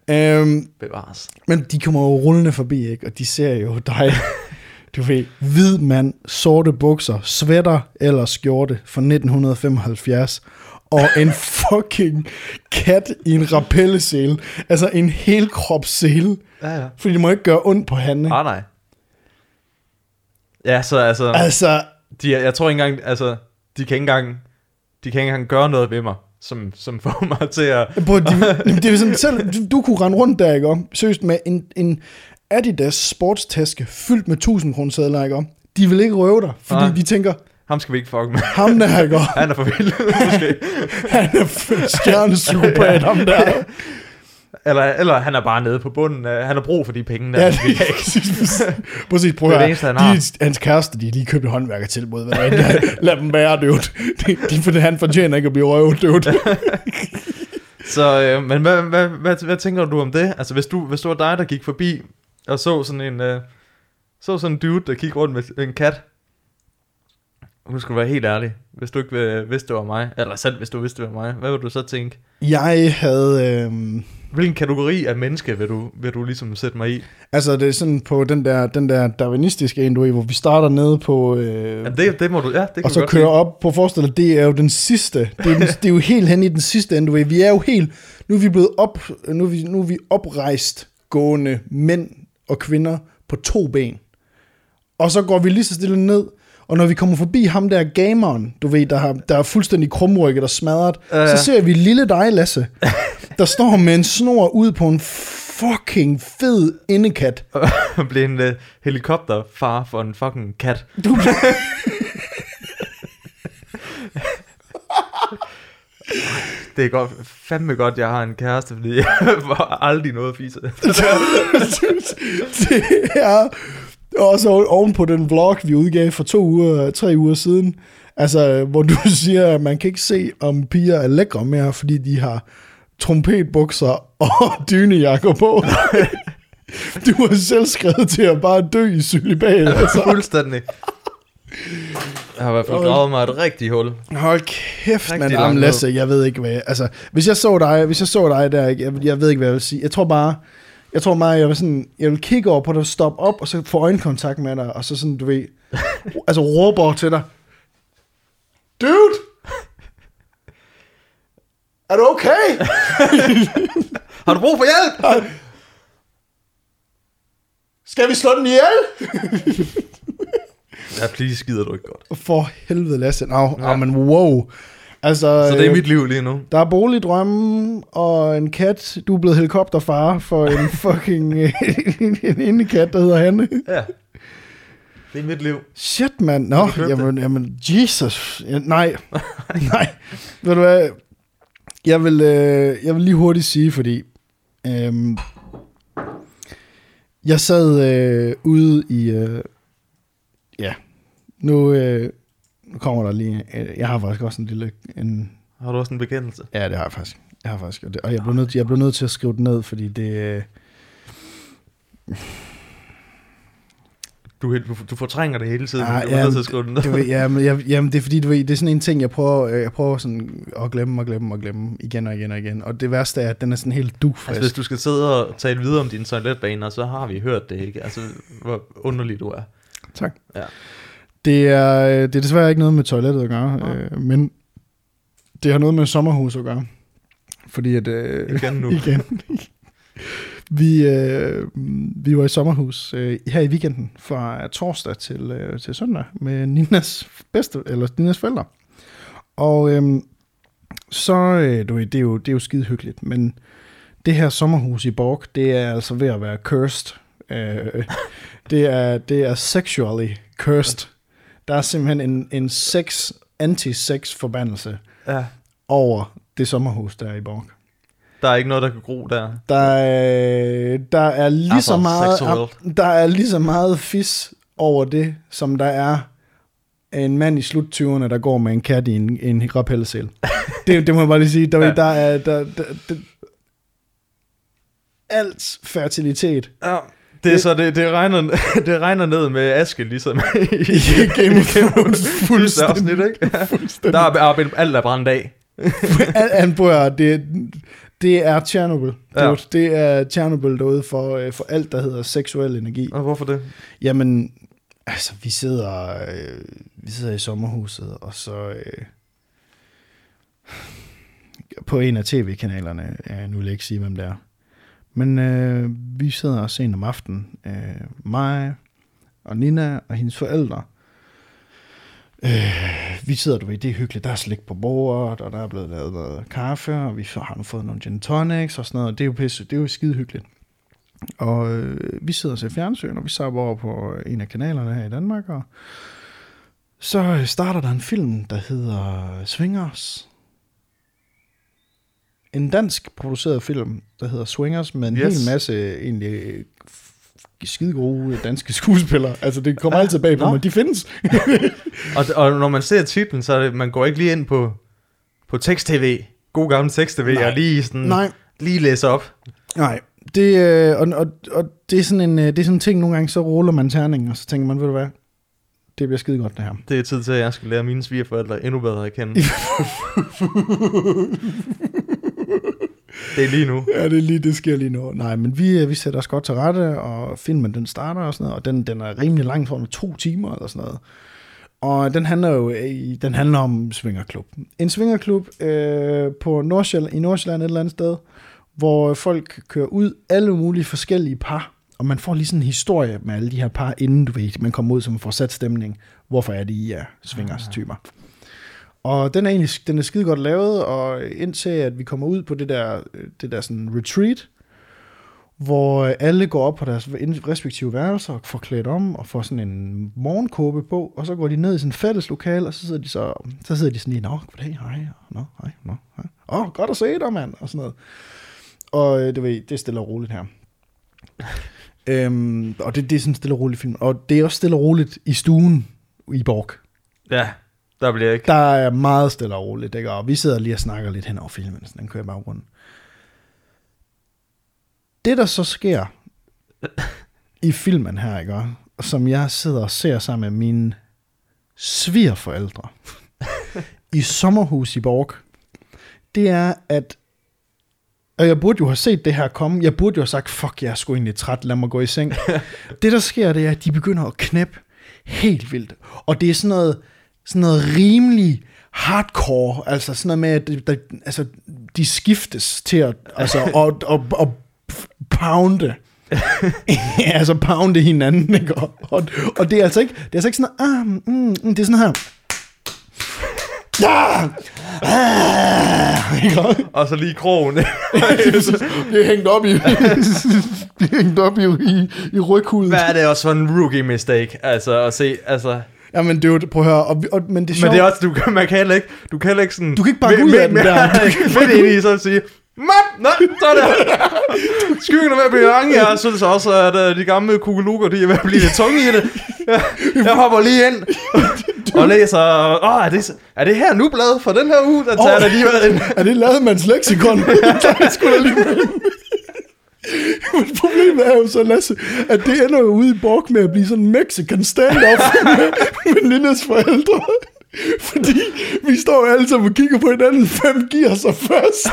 Øhm, bevares. men de kommer jo rullende forbi, ikke? Og de ser jo dig. *laughs* Du ved, hvid mand, sorte bukser, sweater eller skjorte fra 1975, og en *laughs* fucking kat i en rappellesele. Altså en helkropssele. Ja, ja. Fordi det må ikke gøre ondt på han. ikke? Nej, nej. Ja, så altså, Altså, de, jeg tror ikke engang, altså, de kan ikke engang, de kan ikke engang gøre noget ved mig, som, som får *laughs* mig til at... på, de, det er sådan, selv, du, du kunne rende rundt der, ikke? Seriøst med en, en Adidas sportstaske fyldt med 1000 kroner sædler, ikke? De vil ikke røve dig, fordi Nej. de tænker, Ham skal vi ikke fuck med. ham der, ikke? *laughs* Han er for vild, *laughs* måske. Han er stjernepsykopat, ham der. Eller, eller han er bare nede på bunden. Han har brug for de penge der. Ja, *laughs* det er præcis. Præcis, prøv Det er eneste, han har. De, hans kæreste, de lige købt et håndværkertilbud. Hvad der er. Lad dem være, dude. De, de, han fortjener ikke at blive røvet, dude. *laughs* Så, øh, men hvad, hvad, hvad, hvad, tænker du om det? Altså, hvis du, hvis du var dig, der gik forbi og så sådan en, øh, så sådan en dude, der gik rundt med en kat. Nu skal du være helt ærlig. Hvis du ikke vidste, det var mig, eller selv hvis du vidste, det var mig, hvad ville du så tænke? Jeg havde... Øh, Hvilken kategori af menneske vil du, vil du ligesom sætte mig i? altså, det er sådan på den der, den der darwinistiske en, du hvor vi starter nede på... Øh, Jamen, det, det må du, ja, det kan og så kører op på forestillet, det er jo den sidste. Det er, den, *laughs* det er jo helt hen i den sidste du ved. Vi er jo helt... Nu er vi blevet op... Nu er vi, nu er vi oprejst gående mænd og kvinder på to ben. Og så går vi lige så stille ned, og når vi kommer forbi ham der gameren, du ved, der, har, der er fuldstændig krumrykket og smadret, ja. så ser vi lille dig, Lasse, der står med en snor ud på en fucking fed indekat. *laughs* Blive en uh, helikopterfar for en fucking kat. Du, *laughs* Det er godt, fandme godt, jeg har en kæreste, fordi *laughs* jeg får aldrig noget fise. det er også oven på den vlog, vi udgav for to uger, tre uger siden, altså, hvor du *laughs* siger, at man kan ikke se, om piger er lækre mere, fordi de har trompetbukser *laughs* og dynejakker på. *laughs* Du har selv skrevet til at bare dø i celibat. Altså. Fuldstændig. Jeg har i hvert fald gravet mig et rigtigt hul. Hold kæft, man. Jamen. Lasse, jeg ved ikke, hvad jeg, altså, hvis jeg så dig, hvis jeg så dig der, ikke, jeg, jeg ved ikke, hvad jeg vil sige. Jeg tror bare, jeg tror meget, jeg vil sådan, jeg vil kigge over på dig, stoppe op, og så få øjenkontakt med dig, og så sådan, du ved, *laughs* altså råbe over til dig. Dude! Er du okay? *laughs* Har du brug for hjælp? Skal vi slå den ihjel? Ja, please skider du ikke godt. For helvede, Lasse. Nå, Ja. ja. men wow. Altså, Så det er øh, mit liv lige nu. Der er boligdrømme og en kat. Du er blevet helikopterfar for en *laughs* fucking øh, en indekat, der hedder Hanne. Ja. Det er mit liv. Shit, mand. Nå, du købe jamen, jamen, Jesus. Ja, nej, *laughs* nej. Ved du hvad? Jeg vil, øh, jeg vil lige hurtigt sige, fordi øhm, jeg sad øh, ude i, øh, ja, nu, øh, nu kommer der lige, øh, jeg har faktisk også en lille, en, Har du også en bekendelse? Ja, det har jeg faktisk. Jeg har faktisk. Og, det, og jeg blev nødt, jeg blev nødt til at skrive det ned, fordi det... øh, Du, du, fortrænger det hele tiden. Ah, du ja, nødt til at skrive den ned. Du ved, jamen, jeg, jamen, det er fordi, du ved, det er sådan en ting, jeg prøver, øh, jeg prøver sådan at glemme og glemme og glemme igen og igen og igen. Og det værste er, at den er sådan helt dufrisk. Altså, hvis du skal sidde og tale videre om dine toiletbaner, så har vi hørt det, ikke? Altså, hvor underlig du er. Tak. Ja. Det er, øh, det er desværre ikke noget med toilettet at gøre, øh, men det har noget med sommerhus at gøre. Fordi at... Øh, Igen nu. *laughs* igen. vi, øh, vi var i sommerhus øh, her i weekenden fra torsdag til, øh, til søndag med Ninas bedste, eller Ninas forældre. Og øh, så, øh, du ved, det er jo, det er jo skide hyggeligt, men det her sommerhus i Borg, det er altså ved at være cursed. Øh, *laughs* det, er, det er sexually cursed. Der er simpelthen en, en sex, anti-sex forbandelse Ja. over det sommerhus, der er i Borg. Der er ikke noget, der kan gro der. Der er, der er lige så Altså, meget, sexuelt. der er lige så meget fis over det, som der er en mand i slut 20'erne, der går med en kat i en, en rappellesel. *laughs* det, det må jeg bare lige sige. Der, Ja. ja. der er der, der, der, alt fertilitet Ja. Det er så, det, det, regner, det regner ned med aske, ligesom i, i Game of Thrones. Fuldstændig. afsnit, ikke? Ja. Fuldstændig. Der er, er alt er brændt af. Al- Han bor, det, det er Chernobyl. Ja. Det er Chernobyl derude for, øh, for alt, der hedder seksuel energi. Og hvorfor det? Jamen, altså, vi sidder, øh, vi sidder i sommerhuset, og så øh, på en af tv-kanalerne, øh, nu vil jeg ikke sige, hvem det er, men øh, vi sidder sent om aftenen, øh, mig og Nina og hendes forældre, øh, vi sidder, du ved, det er hyggeligt, der er slik på bordet, og der er blevet lavet noget kaffe, og vi har nu fået nogle gin tonics og sådan noget, det er jo, pisse, det er jo skide hyggeligt. Og øh, vi sidder og ser fjernsyn, og vi sapper over på en af kanalerne her i Danmark, og så starter der en film, der hedder Swingers. En dansk produceret film, der hedder Swingers, med en Yes. hel masse egentlig skide gode danske *laughs* skuespillere. Altså, det kommer altid bag på Nå. mig. De findes. *laughs* Og, og når man ser titlen, så er det, man går ikke lige ind på, på tekst-tv. God gammel tekst-tv, og lige, sådan, Nej, lige læse op. nej. Det, øh, og, og, og det er sådan en, øh, det er sådan en ting, nogle gange så ruller man terningen, og så tænker man, ved du hvad, det bliver skide godt det her. Det er tid til, at jeg skal lære mine svigerforældre endnu bedre at kende. *laughs* det er lige nu. Ja, det er lige, det sker lige nu. Nej, men vi, øh, vi sætter os godt til rette, og filmen den starter og sådan noget, og den, den er rimelig lang, for to timer eller sådan noget. Og den handler jo øh, den handler om svingerklub. En svingerklub øh, på Nordsjælland, i Nordsjælland et eller andet sted, hvor folk kører ud, alle mulige forskellige par, og man får lige sådan en historie med alle de her par, inden du ved, man kommer ud, som får sat stemning. Hvorfor er de I er swingers-typer? Og den er egentlig den er skide godt lavet, og indtil at vi kommer ud på det der, det der sådan retreat, hvor alle går op på deres respektive værelser og får klædt om og får sådan en morgenkåbe på, og så går de ned i sådan en fælles lokal, og så sidder de så, så sidder de sådan i, nå, goddag, hej, nå, hej, nå, hej. Åh, oh, godt at se dig, mand, og sådan noget. Og øh, du ved, det er stille og roligt her. *laughs* øhm, og det, det er sådan en stille og roligt film. Og det er også stille og roligt i stuen i Borg. Ja, der bliver ikke. Der er meget stille og roligt, ikke? og vi sidder lige og snakker lidt hen over filmen, så den kører i baggrunden. Det, der så sker i filmen her, ikke? som jeg sidder og ser sammen med mine svigerforældre *laughs* i sommerhus i Borg, det er, at og jeg burde jo have set det her komme. Jeg burde jo have sagt, fuck, jeg er sgu egentlig træt, lad mig gå i seng. *laughs* det, der sker, det er, at de begynder at knæppe helt vildt. Og det er sådan noget, sådan noget rimelig hardcore, altså sådan noget med, at der, altså, de skiftes til at, altså, *laughs* og, og, og pounde. *laughs* altså pounde hinanden, ikke? Og, og, og, det er altså ikke, det er altså ikke sådan, ah, mm, mm, det er sådan her. Ja! Ah? Og så lige krogen. *laughs* det er hængt op i, det er hængt op i, i, i ryghuden. Hvad er det også for en rookie mistake? Altså at se, altså... Jamen, det er jo, prøv at høre, og, og, men det er sjovt. Men det er også, du kan, man kan heller ikke, du kan heller ikke sådan... Du kan ikke bakke ud af den der. *laughs* Midt ind i, så at sige, Map! Nej, så er det. Skyggen er ved at blive lange. Jeg synes også, at uh, de gamle kugelukker, de er ved at blive lidt tunge i det. Jeg, jeg hopper lige ind *laughs* og læser, åh, oh, er, det, er det her nu blad for den her uge? Der tager Åh. der lige ind. Er det Lademands leksikon? *laughs* Der er sgu da lige. Men Problemet er jo så, Lasse, at det ender jo ude i Borg med at blive sådan en Mexican standoff med, *laughs* med Lindes forældre. *laughs* Fordi vi står alle sammen og kigger på hinanden, hvem giver sig først?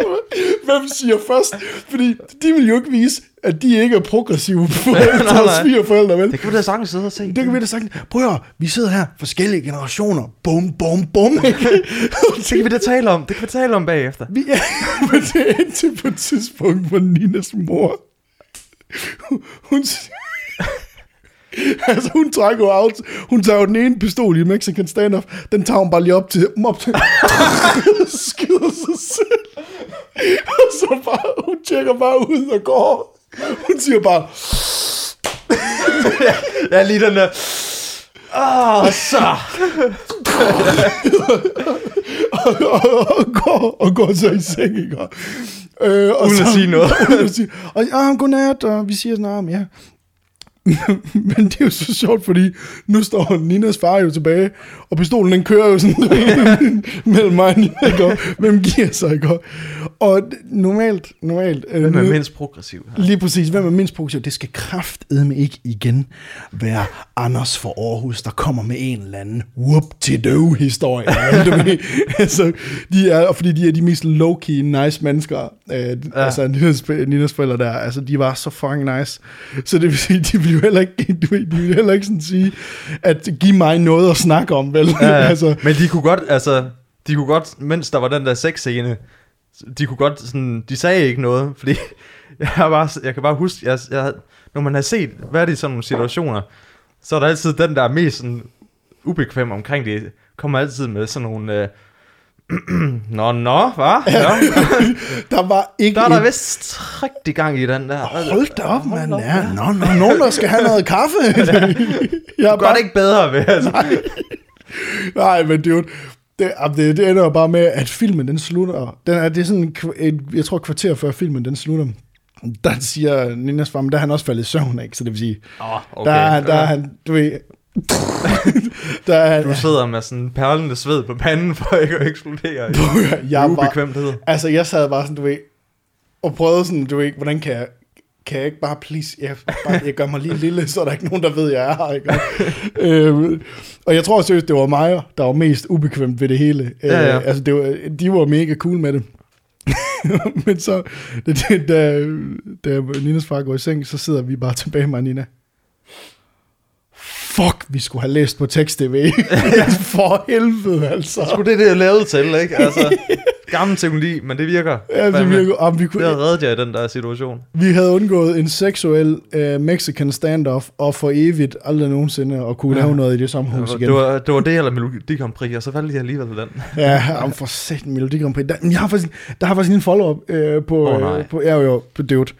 *laughs* hvem siger først? Fordi de vil jo ikke vise, at de ikke er progressive *laughs* forældre Nej, og nej. svigerforældre, vel? Det kan vi da sagtens sidde og se. Det kan vi da sagt. Prøv at høre, vi sidder her, forskellige generationer. Bum, bum, bum. Ikke? Det kan vi da tale om. Det kan vi tale om bagefter. Vi er, men det er indtil på et tidspunkt, hvor Ninas mor, hun, hun, *laughs* altså, hun trækker jo out. Hun tager jo den ene pistol i Mexican standoff. Den tager hun bare lige op til, op til *laughs* skyder sig selv. Og så bare, hun tjekker bare ud og går. Hun siger bare, Ja, lige den der... Åh, oh, så... og, og, og, går, og går så i seng, ikke? Øh, og Uden at så- sige noget. *laughs* uden at sige, og ja, godnat, og vi siger sådan, "Ah, ja. *laughs* Men det er jo så sjovt, fordi nu står Ninas far jo tilbage, og pistolen den kører jo sådan *laughs* mellem mig og Nina, ikke? Hvem giver sig, ikke? Og normalt, normalt... øh, Hvem er mindst progressiv her? Lige præcis. Hvem er mindst positiv? Det skal kraftedme ikke igen være Anders for Aarhus, der kommer med en eller anden whoop to historie *laughs* du ved. altså, de er, og fordi de er de mest low-key nice mennesker. Øh, ja. Altså, Ninas, Ninas forældre der, altså, de var så fucking nice. Så det vil sige, de vil jo heller ikke, *laughs* du de vil heller ikke sådan sige, at give mig noget at snakke om, vel? Ja, *laughs* altså, Men de kunne godt, altså... De kunne godt, mens der var den der sexscene, de kunne godt sådan, de sagde ikke noget, *laughs* fordi jeg, bare, jeg kan bare huske, jeg, jeg, når man har set, hvad er det i sådan nogle situationer, så er der altid den, der er mest sådan ubekvem omkring det, kommer altid med sådan nogle, øh, *clears throat* nå, nå, hvad? Ja. *laughs* der var ikke Der er der en- vist rigtig gang i den der. Hold da op, mand. Ja, nå, nå, nogen, der skal have noget kaffe. *laughs* jeg er Gør det ikke bedre ved, altså. Nej, men dude, det, det, det ender jo bare med, at filmen den slutter. Den er, det er sådan, et, jeg tror kvarter før filmen den slutter. Der siger Ninas far, men der er han også faldet i søvn, ikke? Så det vil sige, Åh, okay. der, er, han- der er han, du ved, *laughs* der er, Du sidder med sådan perlende sved på panden, for ikke at eksplodere i *laughs* jeg ubekvemthed. altså jeg sad bare sådan, du ved, og prøvede sådan, du ved, hvordan kan jeg, kan jeg ikke bare, please, jeg, bare, jeg gør mig lige lille, så er der ikke nogen, der ved, jeg er her, ikke? *laughs* øhm, og jeg tror seriøst, det var mig, der var mest ubekvemt ved det hele. Ja, ja. Øh, altså, det var, de var mega cool med det. *laughs* Men så, da, da, da Ninas far går i seng, så sidder vi bare tilbage med Nina. Fuck, vi skulle have læst på tekst-tv. *laughs* For helvede, altså. Sgu det, det er lavet til, ikke? Altså, gammel teknologi, men det virker. Ja, det virker, om vi, Det kunne, har reddet jer i den der situation. vi havde undgået en seksuel uh, Mexican standoff, og for evigt aldrig nogensinde at kunne Ja. lave noget i det samme hus igen. Det var, det var det eller Melodi Grand Prix, og så valgte jeg alligevel den. Ja, om for en Melodi Grand Prix. Der, jeg har faktisk, der har faktisk en follow-up øh, på, oh, nej. øh, på, ja, jo, på Dude.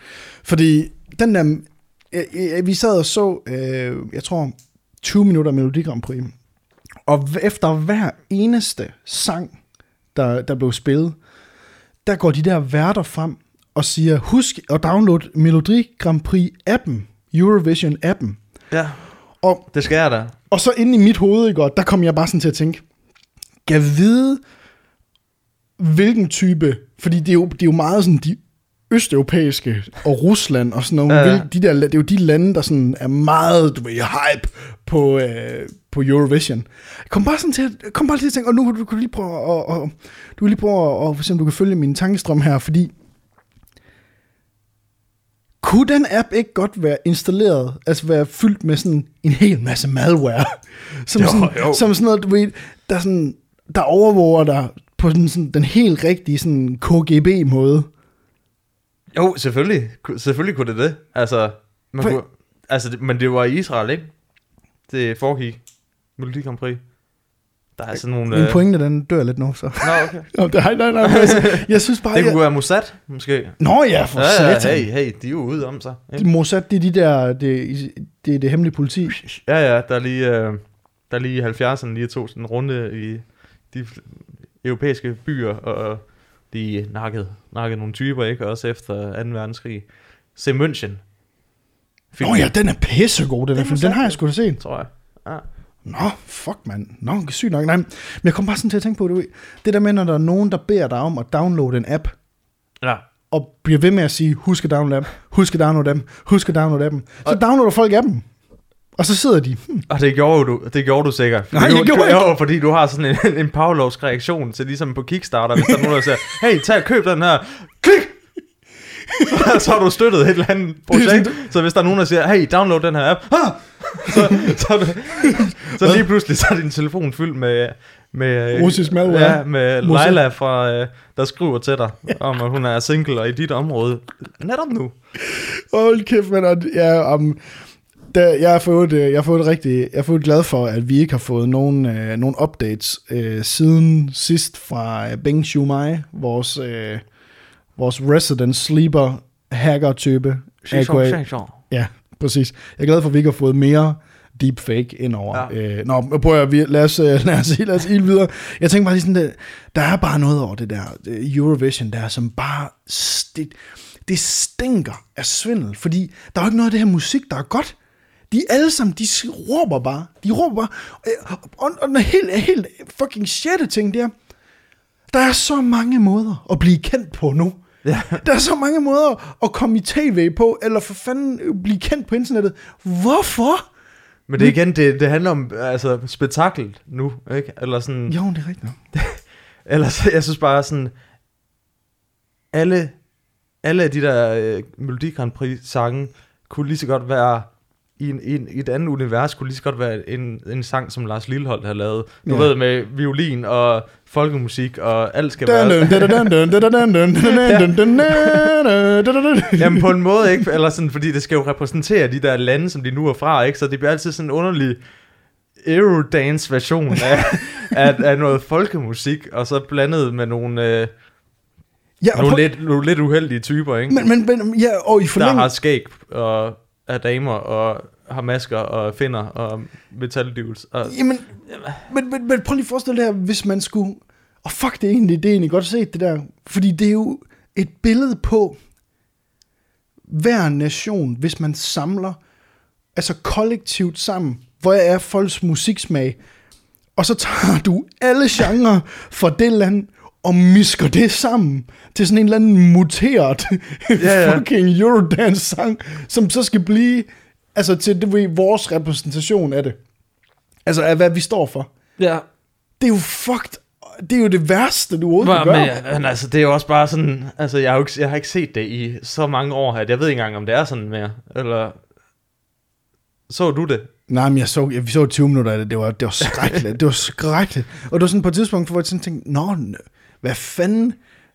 Fordi den der, øh, øh, vi sad og så, øh, jeg tror, 20 minutter Melodi Grand Prix. Og efter hver eneste sang, der, der blev spillet, der går de der værter frem og siger, husk at downloade Melodi Grand Prix appen, Eurovision appen. Ja, Og det skal jeg da. og så inde i mit hoved, ikke, og der kom jeg bare sådan til at tænke, kan vide, hvilken type, fordi det er jo, det er jo meget sådan de østeuropæiske og Rusland og sådan nogle, Ja. De der, det er jo de lande, der sådan er meget, du ved, hype på, øh, på Eurovision. Kom bare sådan til at, kom bare til at tænke, og nu kan du, du kan lige prøve at, og, du kan lige prøve at, for eksempel, du kan følge min tankestrøm her, fordi kunne den app ikke godt være installeret, altså være fyldt med sådan en hel masse malware, *laughs* som, Jo, sådan, jo. som sådan noget, du ved, der, sådan, der overvåger dig på sådan, sådan, den helt rigtige sådan KGB-måde. Jo, selvfølgelig. Selvfølgelig kunne det det. Altså, man kunne, altså det, men det var i Israel, ikke? Det foregik. Melodi Grand Prix. Der er sådan nogle... Min pointe, den dør lidt nu, så. Nå, okay. *laughs* Nå, det, nej, nej, nej, altså, jeg synes bare, Det kunne jeg... være Mossad, måske. Nå ja, for Ja, ja, satan. hey, hey, de er jo ude om sig. Ikke? Mossad, det er de der, det, det er det hemmelige politi. Ja, ja, der er lige, øh, der er lige i 70'erne lige tog sådan en runde i de europæiske byer, og de nakkede, nakkede nogle typer, ikke? Også efter 2. verdenskrig. Se München. Nå ja, den er pissegod, den, Den film. den har jeg sgu da set. Tror jeg. Ja. Nå, fuck mand. Nå, sygt nok. Nej, men jeg kom bare sådan til at tænke på, det, det der med, når der er nogen, der beder dig om at downloade en app, ja. og bliver ved med at sige, husk at downloade dem, husk at downloade dem, husk at downloade dem. Så downloader folk appen. Og så sidder de, hmm, Og det gjorde du, det gjorde du sikkert. Nej, jeg gjorde du, ikke. Fordi du har sådan en, en Pavlovsk reaktion til ligesom på Kickstarter, hvis der er nogen, der siger, hey, tag og køb den her. Klik! *laughs* så har du støttet et eller andet projekt. Så hvis der er nogen, der siger, hey, download den her app. Ah! Så, så, det- så lige pludselig så er din telefon fyldt med... med Russisk malware. Ja, med. Leila, fra, øh, der skriver til dig, om at hun er single og i dit område. Netop nu. hold kæft, men ja, um, der, jeg har fået, øh, jeg har fået rigtig, jeg har fået glad for, at vi ikke har fået nogen, øh, nogen updates øh, siden sidst fra øh, Beng Shumai, vores, øh, vores resident sleeper hacker type. Ja, præcis. Jeg er glad for, at vi ikke har fået mere deepfake indover. Ja. Øh, nå, prøv at, vi, lad os, øh, *laughs* lad os, lad os ilde videre. Jeg tænker bare lige sådan, der, der er bare noget over det der øh, Eurovision der, som bare, det, det stinker af svindel, fordi der er jo ikke noget af det her musik, der er godt. De alle sammen, de råber bare. De råber bare. Og, og, og den helt, helt fucking shit ting, der, der er så mange måder at blive kendt på nu. Ja. *laughs* Der er så mange måder at komme i tv på, eller for fanden blive kendt på internettet. Hvorfor? Men det igen, det, det handler om altså, spektakel nu, ikke? Eller sådan... Jo, det er rigtigt. *laughs* Ellers, jeg synes bare sådan, alle, alle af de der øh, Melodi Grand Prix sange kunne lige så godt være i, en, i, en, i et andet univers kunne lige så godt være en, en sang, som Lars Lilleholdt har lavet. Du ja. ved, med violin og folkemusik, og alt skal være... Jamen på en måde, ikke? Eller sådan, fordi det skal jo repræsentere de der lande, som de nu er fra, ikke? Så det bliver altid sådan en underlig Eurodance version af, af, af noget folkemusik, og så blandet med nogle... Øh, Ja, nogle, på, lidt, nogle lidt uheldige typer, ikke? Men, men, men ja, og i forlæng... Der har skæg og er damer og har masker og finder og metaldivels. Og... Jamen, men, men, men prøv lige at forestille dig, hvis man skulle... Og oh, fuck, det er egentlig, det er egentlig godt set, det der. Fordi det er jo et billede på hver nation, hvis man samler, altså kollektivt sammen, hvor er folks musiksmag, og så tager du alle genrer fra det land, og misker det sammen til sådan en eller anden muteret ja, ja. *laughs* fucking Eurodance-sang, som så skal blive altså til det, ved, vores repræsentation af det. Altså af hvad vi står for. Ja. Det er jo fucked. Det er jo det værste, du overhovedet gøre. Men, men altså, det er jo også bare sådan, altså jeg har, jo ikke, jeg har ikke set det i så mange år, at jeg ved ikke engang, om det er sådan mere. Eller, så du det? Nej, men jeg så, jeg, vi så 20 minutter af det, det var, det var skrækkeligt, *laughs* det var skrækkeligt. Og det var sådan på et tidspunkt, hvor jeg sådan tænkte, nå, hvad fanden,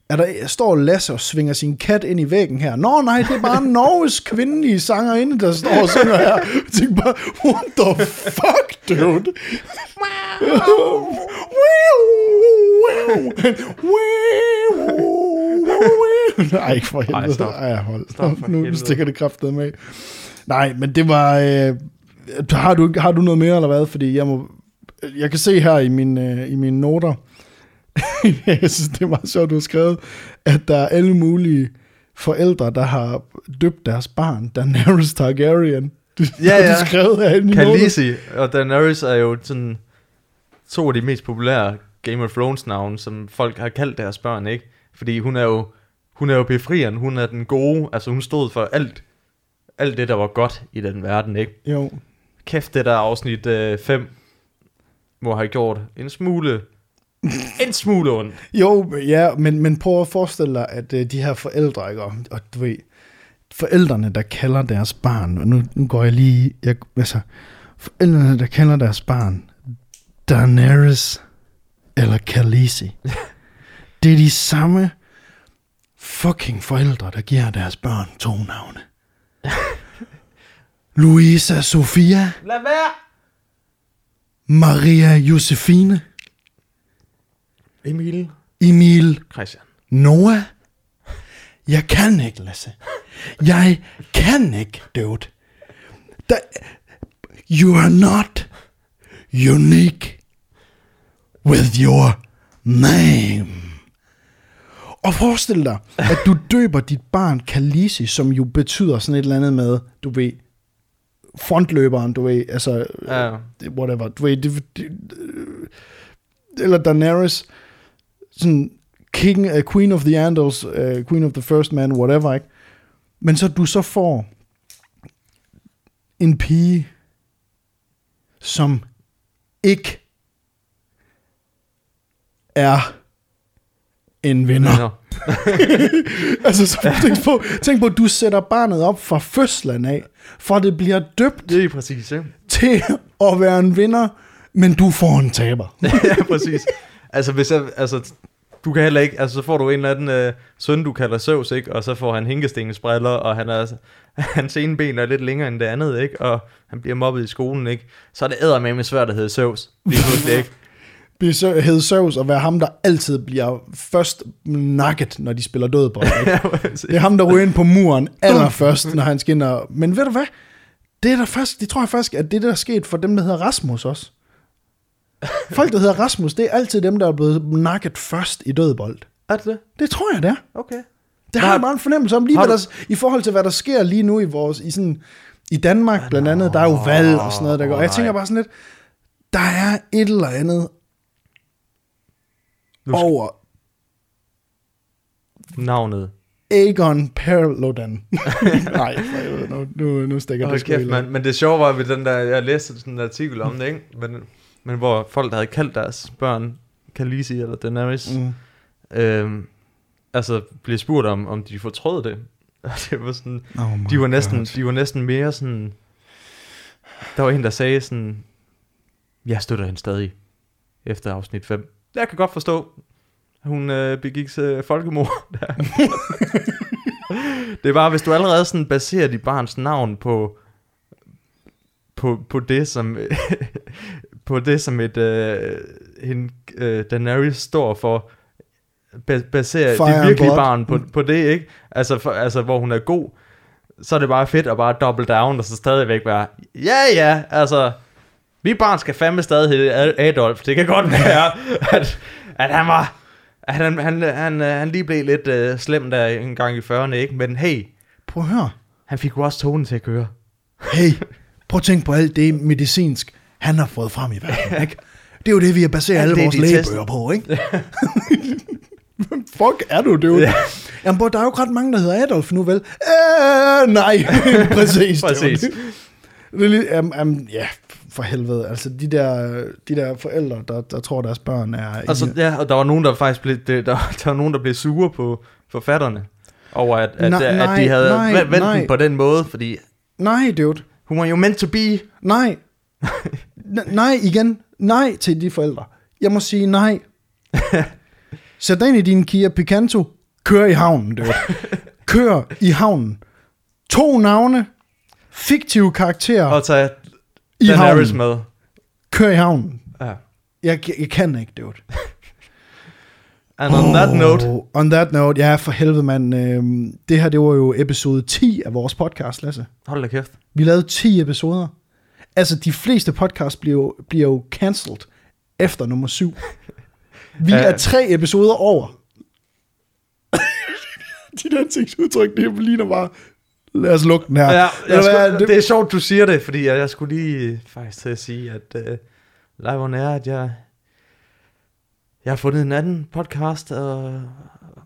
er der, står Lasse og svinger sin kat ind i væggen her. Nå nej, det er bare *laughs* Norges kvindelige sangerinde, der står og synger her. Jeg tænker bare, what the fuck, dude? Nej, for helvede. Ej, stop. Ej, hold. Stop nu stikker det kraftet med. Nej, men det var... Øh, har, du, har du noget mere, eller hvad? Fordi jeg må... Jeg kan se her i, min, øh, i mine noter, *laughs* jeg synes, det er meget sjovt, du har skrevet, at der er alle mulige forældre, der har døbt deres barn Daenerys Targaryen. Du, ja, ja. *laughs* Du skrevet herinde Khaleesi og Daenerys er jo sådan to af de mest populære Game of Thrones navne, som folk har kaldt deres børn, ikke? Fordi hun er jo, hun er jo befrieren, hun er den gode, altså hun stod for alt, alt det, der var godt i den verden, ikke? Jo. Kæft, det der afsnit 5 øh, må have gjort en smule en smule ondt. Jo, ja, men, men prøv at forestille dig, at uh, de her forældre, ikke, og, og du ved, forældrene, der kalder deres barn, og nu, nu går jeg lige, jeg, altså, forældrene, der kalder deres barn, Daenerys eller Khaleesi, *laughs* det er de samme fucking forældre, der giver deres børn to navne. *laughs* Louisa Sofia. Lad være! Maria Josefine. Emil. Emil. Christian. Noah. Jeg kan ikke, Lasse. Jeg kan ikke, dude. Da, you are not unique with your name. Og forestil dig, at du døber dit barn Kalisi, som jo betyder sådan et eller andet med, du ved, frontløberen, du ved, altså, ja. whatever, du ved, det, det, eller Daenerys, sådan king, uh, queen of the Andals, uh, queen of the first man, whatever, ikke? Men så du så får en pige, som ikke er en vinder. *laughs* altså, så tænk på, tænk på, at du sætter barnet op fra fødslen af, for det bliver døbt det er præcis, ja. til at være en vinder, men du får en taber. *laughs* ja, præcis. Altså, hvis jeg, altså, du kan heller ikke, altså så får du en eller anden øh, søn, du kalder Søvs, ikke? Og så får han hinkestensbriller, og han er, *laughs* hans ene ben er lidt længere end det andet, ikke? Og han bliver mobbet i skolen, ikke? Så er det eddermame svært at hedde Søvs. Lige pludselig, ikke? *laughs* Blive sø- hedde Søvs og være ham, der altid bliver først nakket, når de spiller dødbold. ikke? *laughs* Ja. Det er ham, der ryger ind på muren allerførst, når han skinner. Men ved du hvad? Det, er der faktisk, det tror jeg faktisk, at det der er sket for dem, der hedder Rasmus også. Folk, der hedder Rasmus, det er altid dem, der er blevet nakket først i dødbold. er det det? Det tror jeg, det er. Okay. Det Har- har jeg bare en fornemmelse om, lige hvad der, i forhold til, hvad der sker lige nu i vores, i sådan, i Danmark blandt andet, der er jo valg og sådan noget, der går. Og jeg tænker bare sådan lidt, der er et eller andet over Navnet. Aegon Perlodan. *laughs* Nej, for helvede, nu, nu, nu stikker Hold det kæft, man. Men det sjove var ved den der, jeg læste sådan en artikel om det, ikke? Men, men hvor folk, der havde kaldt deres børn Khaleesi eller Daenerys, Mm. øhm, altså blev spurgt om, om de fortrød det. *laughs* Og det var sådan, Oh de var næsten, God. de var næsten mere sådan, der var en, der sagde sådan, jeg støtter hende stadig efter afsnit 5. Jeg kan godt forstå, hun øh, begik øh, folkemord. *laughs* det er bare, hvis du allerede sådan baserer dit barns navn på, på, på det, som *laughs* på det, som et øh, hende, øh, Daenerys står for, ba- baserer Fire virkelige barn på, på det, ikke? Altså, for, altså, hvor hun er god, så er det bare fedt at bare double down, og så stadigvæk være, ja ja, altså, mit barn skal fandme stadig hedde Ad- Adolf. Det kan godt *laughs* være, at, at han var, at han, han, han, øh, han lige blev lidt øh, slem der en gang i 40'erne, ikke? Men hey, Prøv at høre. han fik jo også tonen til at køre. Hey, *laughs* prøv at tænke på alt det medicinsk, han har fået frem i verden, ikke? Det er jo det, vi har baseret Alt alle det, vores lægebøger på, ikke? Hvem *laughs* fuck er du, dude? Ja. Jamen, bror, der er jo ikke ret mange, der hedder Adolf nu, vel? Øh, nej, *laughs* præcis. det Præcis. det. Det er lige, um, um, ja, for helvede. Altså, de der, de der forældre, der, der tror, deres børn er... Altså, ja, og der var nogen, der faktisk blev, det, der, *laughs* der var nogen, der blev sure på forfatterne, over at, at, Nej, at, de havde nej, vendt nej. den på den måde, fordi Nej, dude. hun var jo meant to be. Nej. Nej, igen. Nej til de forældre. Jeg må sige nej. *laughs* Sæt dig ind i din Kia Picanto. Kør i havnen, dude. Kør i havnen. To navne. Fiktive karakterer Og tage i Daenerys havnen. med. Kør i havnen. Ja. Jeg, jeg, jeg kan ikke, dude. *laughs* And on that note, On that note, ja, for helvede, mand. Øhm, det her, det var jo episode 10 af vores podcast, Lasse. hold da kæft. Vi lavede 10 episoder. Altså, de fleste podcasts bliver jo, bliver jo cancelled efter nummer 7. Vi Ja. er tre episoder over. *laughs* Dit ansigtsudtryk, det ligner bare, lad os lukke den her. Ja, jeg hvad, skulle, det er sjovt, du siger det, fordi jeg, jeg skulle lige faktisk til at sige, at uh, live on air, at jeg, jeg har fundet en anden podcast at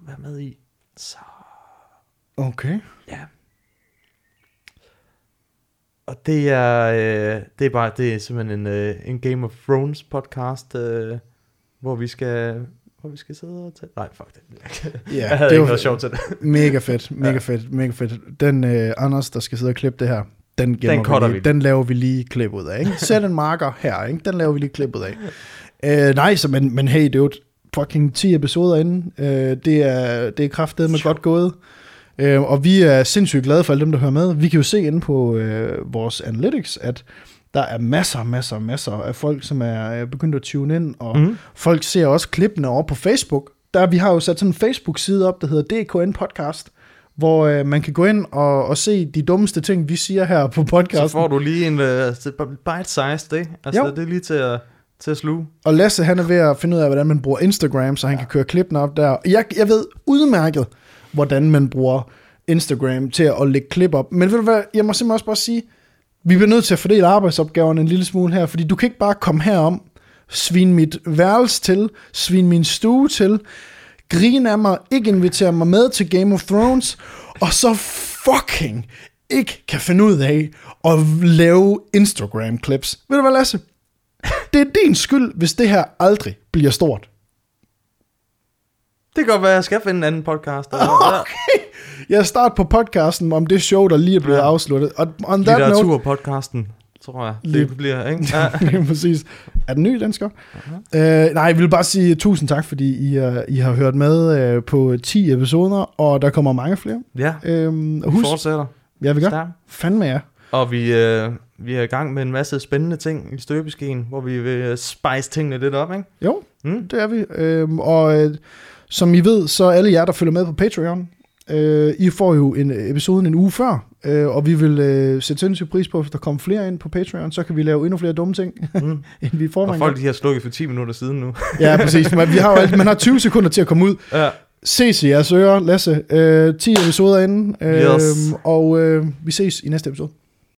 være med i. Så Okay. ja. Og det er, øh, det er bare, det er simpelthen en, øh, en Game of Thrones podcast, øh, hvor vi skal, hvor vi skal sidde og tage, nej, fuck det. Ja, *laughs* jeg havde det ikke var- noget sjovt til det. *laughs* Mega fedt, mega fedt, mega fedt. Den øh, Anders, der skal sidde og klippe det her, den, Den vi, lige. vi. den laver vi lige klip ud af. Ikke? *laughs* Sæt en marker her, ikke? den laver vi lige klip ud af. Øh, nej, så men, men hey, det er jo et fucking 10 episoder inden. Øh, det er, det er kraftedet med godt gået. Øh, og vi er sindssygt glade for alle dem, der hører med. Vi kan jo se inde på øh, vores analytics, at der er masser, masser, masser af folk, som er begyndt at tune ind, og mm. folk ser også klippene over på Facebook. Der, vi har jo sat sådan en Facebook-side op, der hedder DKN Podcast, hvor øh, man kan gå ind og, og se de dummeste ting, vi siger her på Så podcasten. får du lige en uh, bite-sized, ikke? Altså, Jo. det er lige til at, til at sluge. Og Lasse, han er ved at finde ud af, hvordan man bruger Instagram, så han ja. kan køre klippene op der. Jeg, jeg ved udmærket, hvordan man bruger Instagram til at lægge klip op. Men ved du hvad, jeg må simpelthen også bare sige, vi bliver nødt til at fordele arbejdsopgaverne en lille smule her, fordi du kan ikke bare komme herom, svine mit værelse til, svine min stue til, grine af mig, ikke invitere mig med til Game of Thrones, og så fucking ikke kan finde ud af at lave Instagram-clips. Ved du hvad, Lasse? Det er din skyld, hvis det her aldrig bliver stort. Det kan godt være, jeg skal finde en anden podcast. *laughs* Okay. Jeg starter på podcasten om det show, der lige er blevet ja. Afsluttet. Og on that Litteraturpodcasten. tror jeg. Lige- Det bliver, ikke? *laughs* Ja. Ja, præcis. Er den ny, den skal? Uh-huh. Uh, nej, jeg vil bare sige tusind tak, fordi I, uh, I har hørt med uh, på 10 episoder, og der kommer mange flere. ja. Husk. husk, Fortsætter. ja, vi gør. Fandme jer. Og vi, øh, vi er i gang med en masse spændende ting i støbeskeen, hvor vi vil øh, spice tingene lidt op, ikke? Jo, Mm? det er vi. Uh, og uh, som I ved, så alle jer, der følger med på Patreon, uh, I får jo en episode en uge før, uh, og vi vil uh, sætte sindssygt pris på, hvis der kommer flere ind på Patreon, så kan vi lave endnu flere dumme ting, *laughs* Mm. end vi i Og folk de har slukket for 10 minutter siden nu. Ja, præcis. *laughs* Men vi har jo alt, man har 20 sekunder til at komme ud. ja. Ses i jeres ører, Lasse. Uh, 10 episoder inden, uh, Yes. og uh, vi ses i næste episode.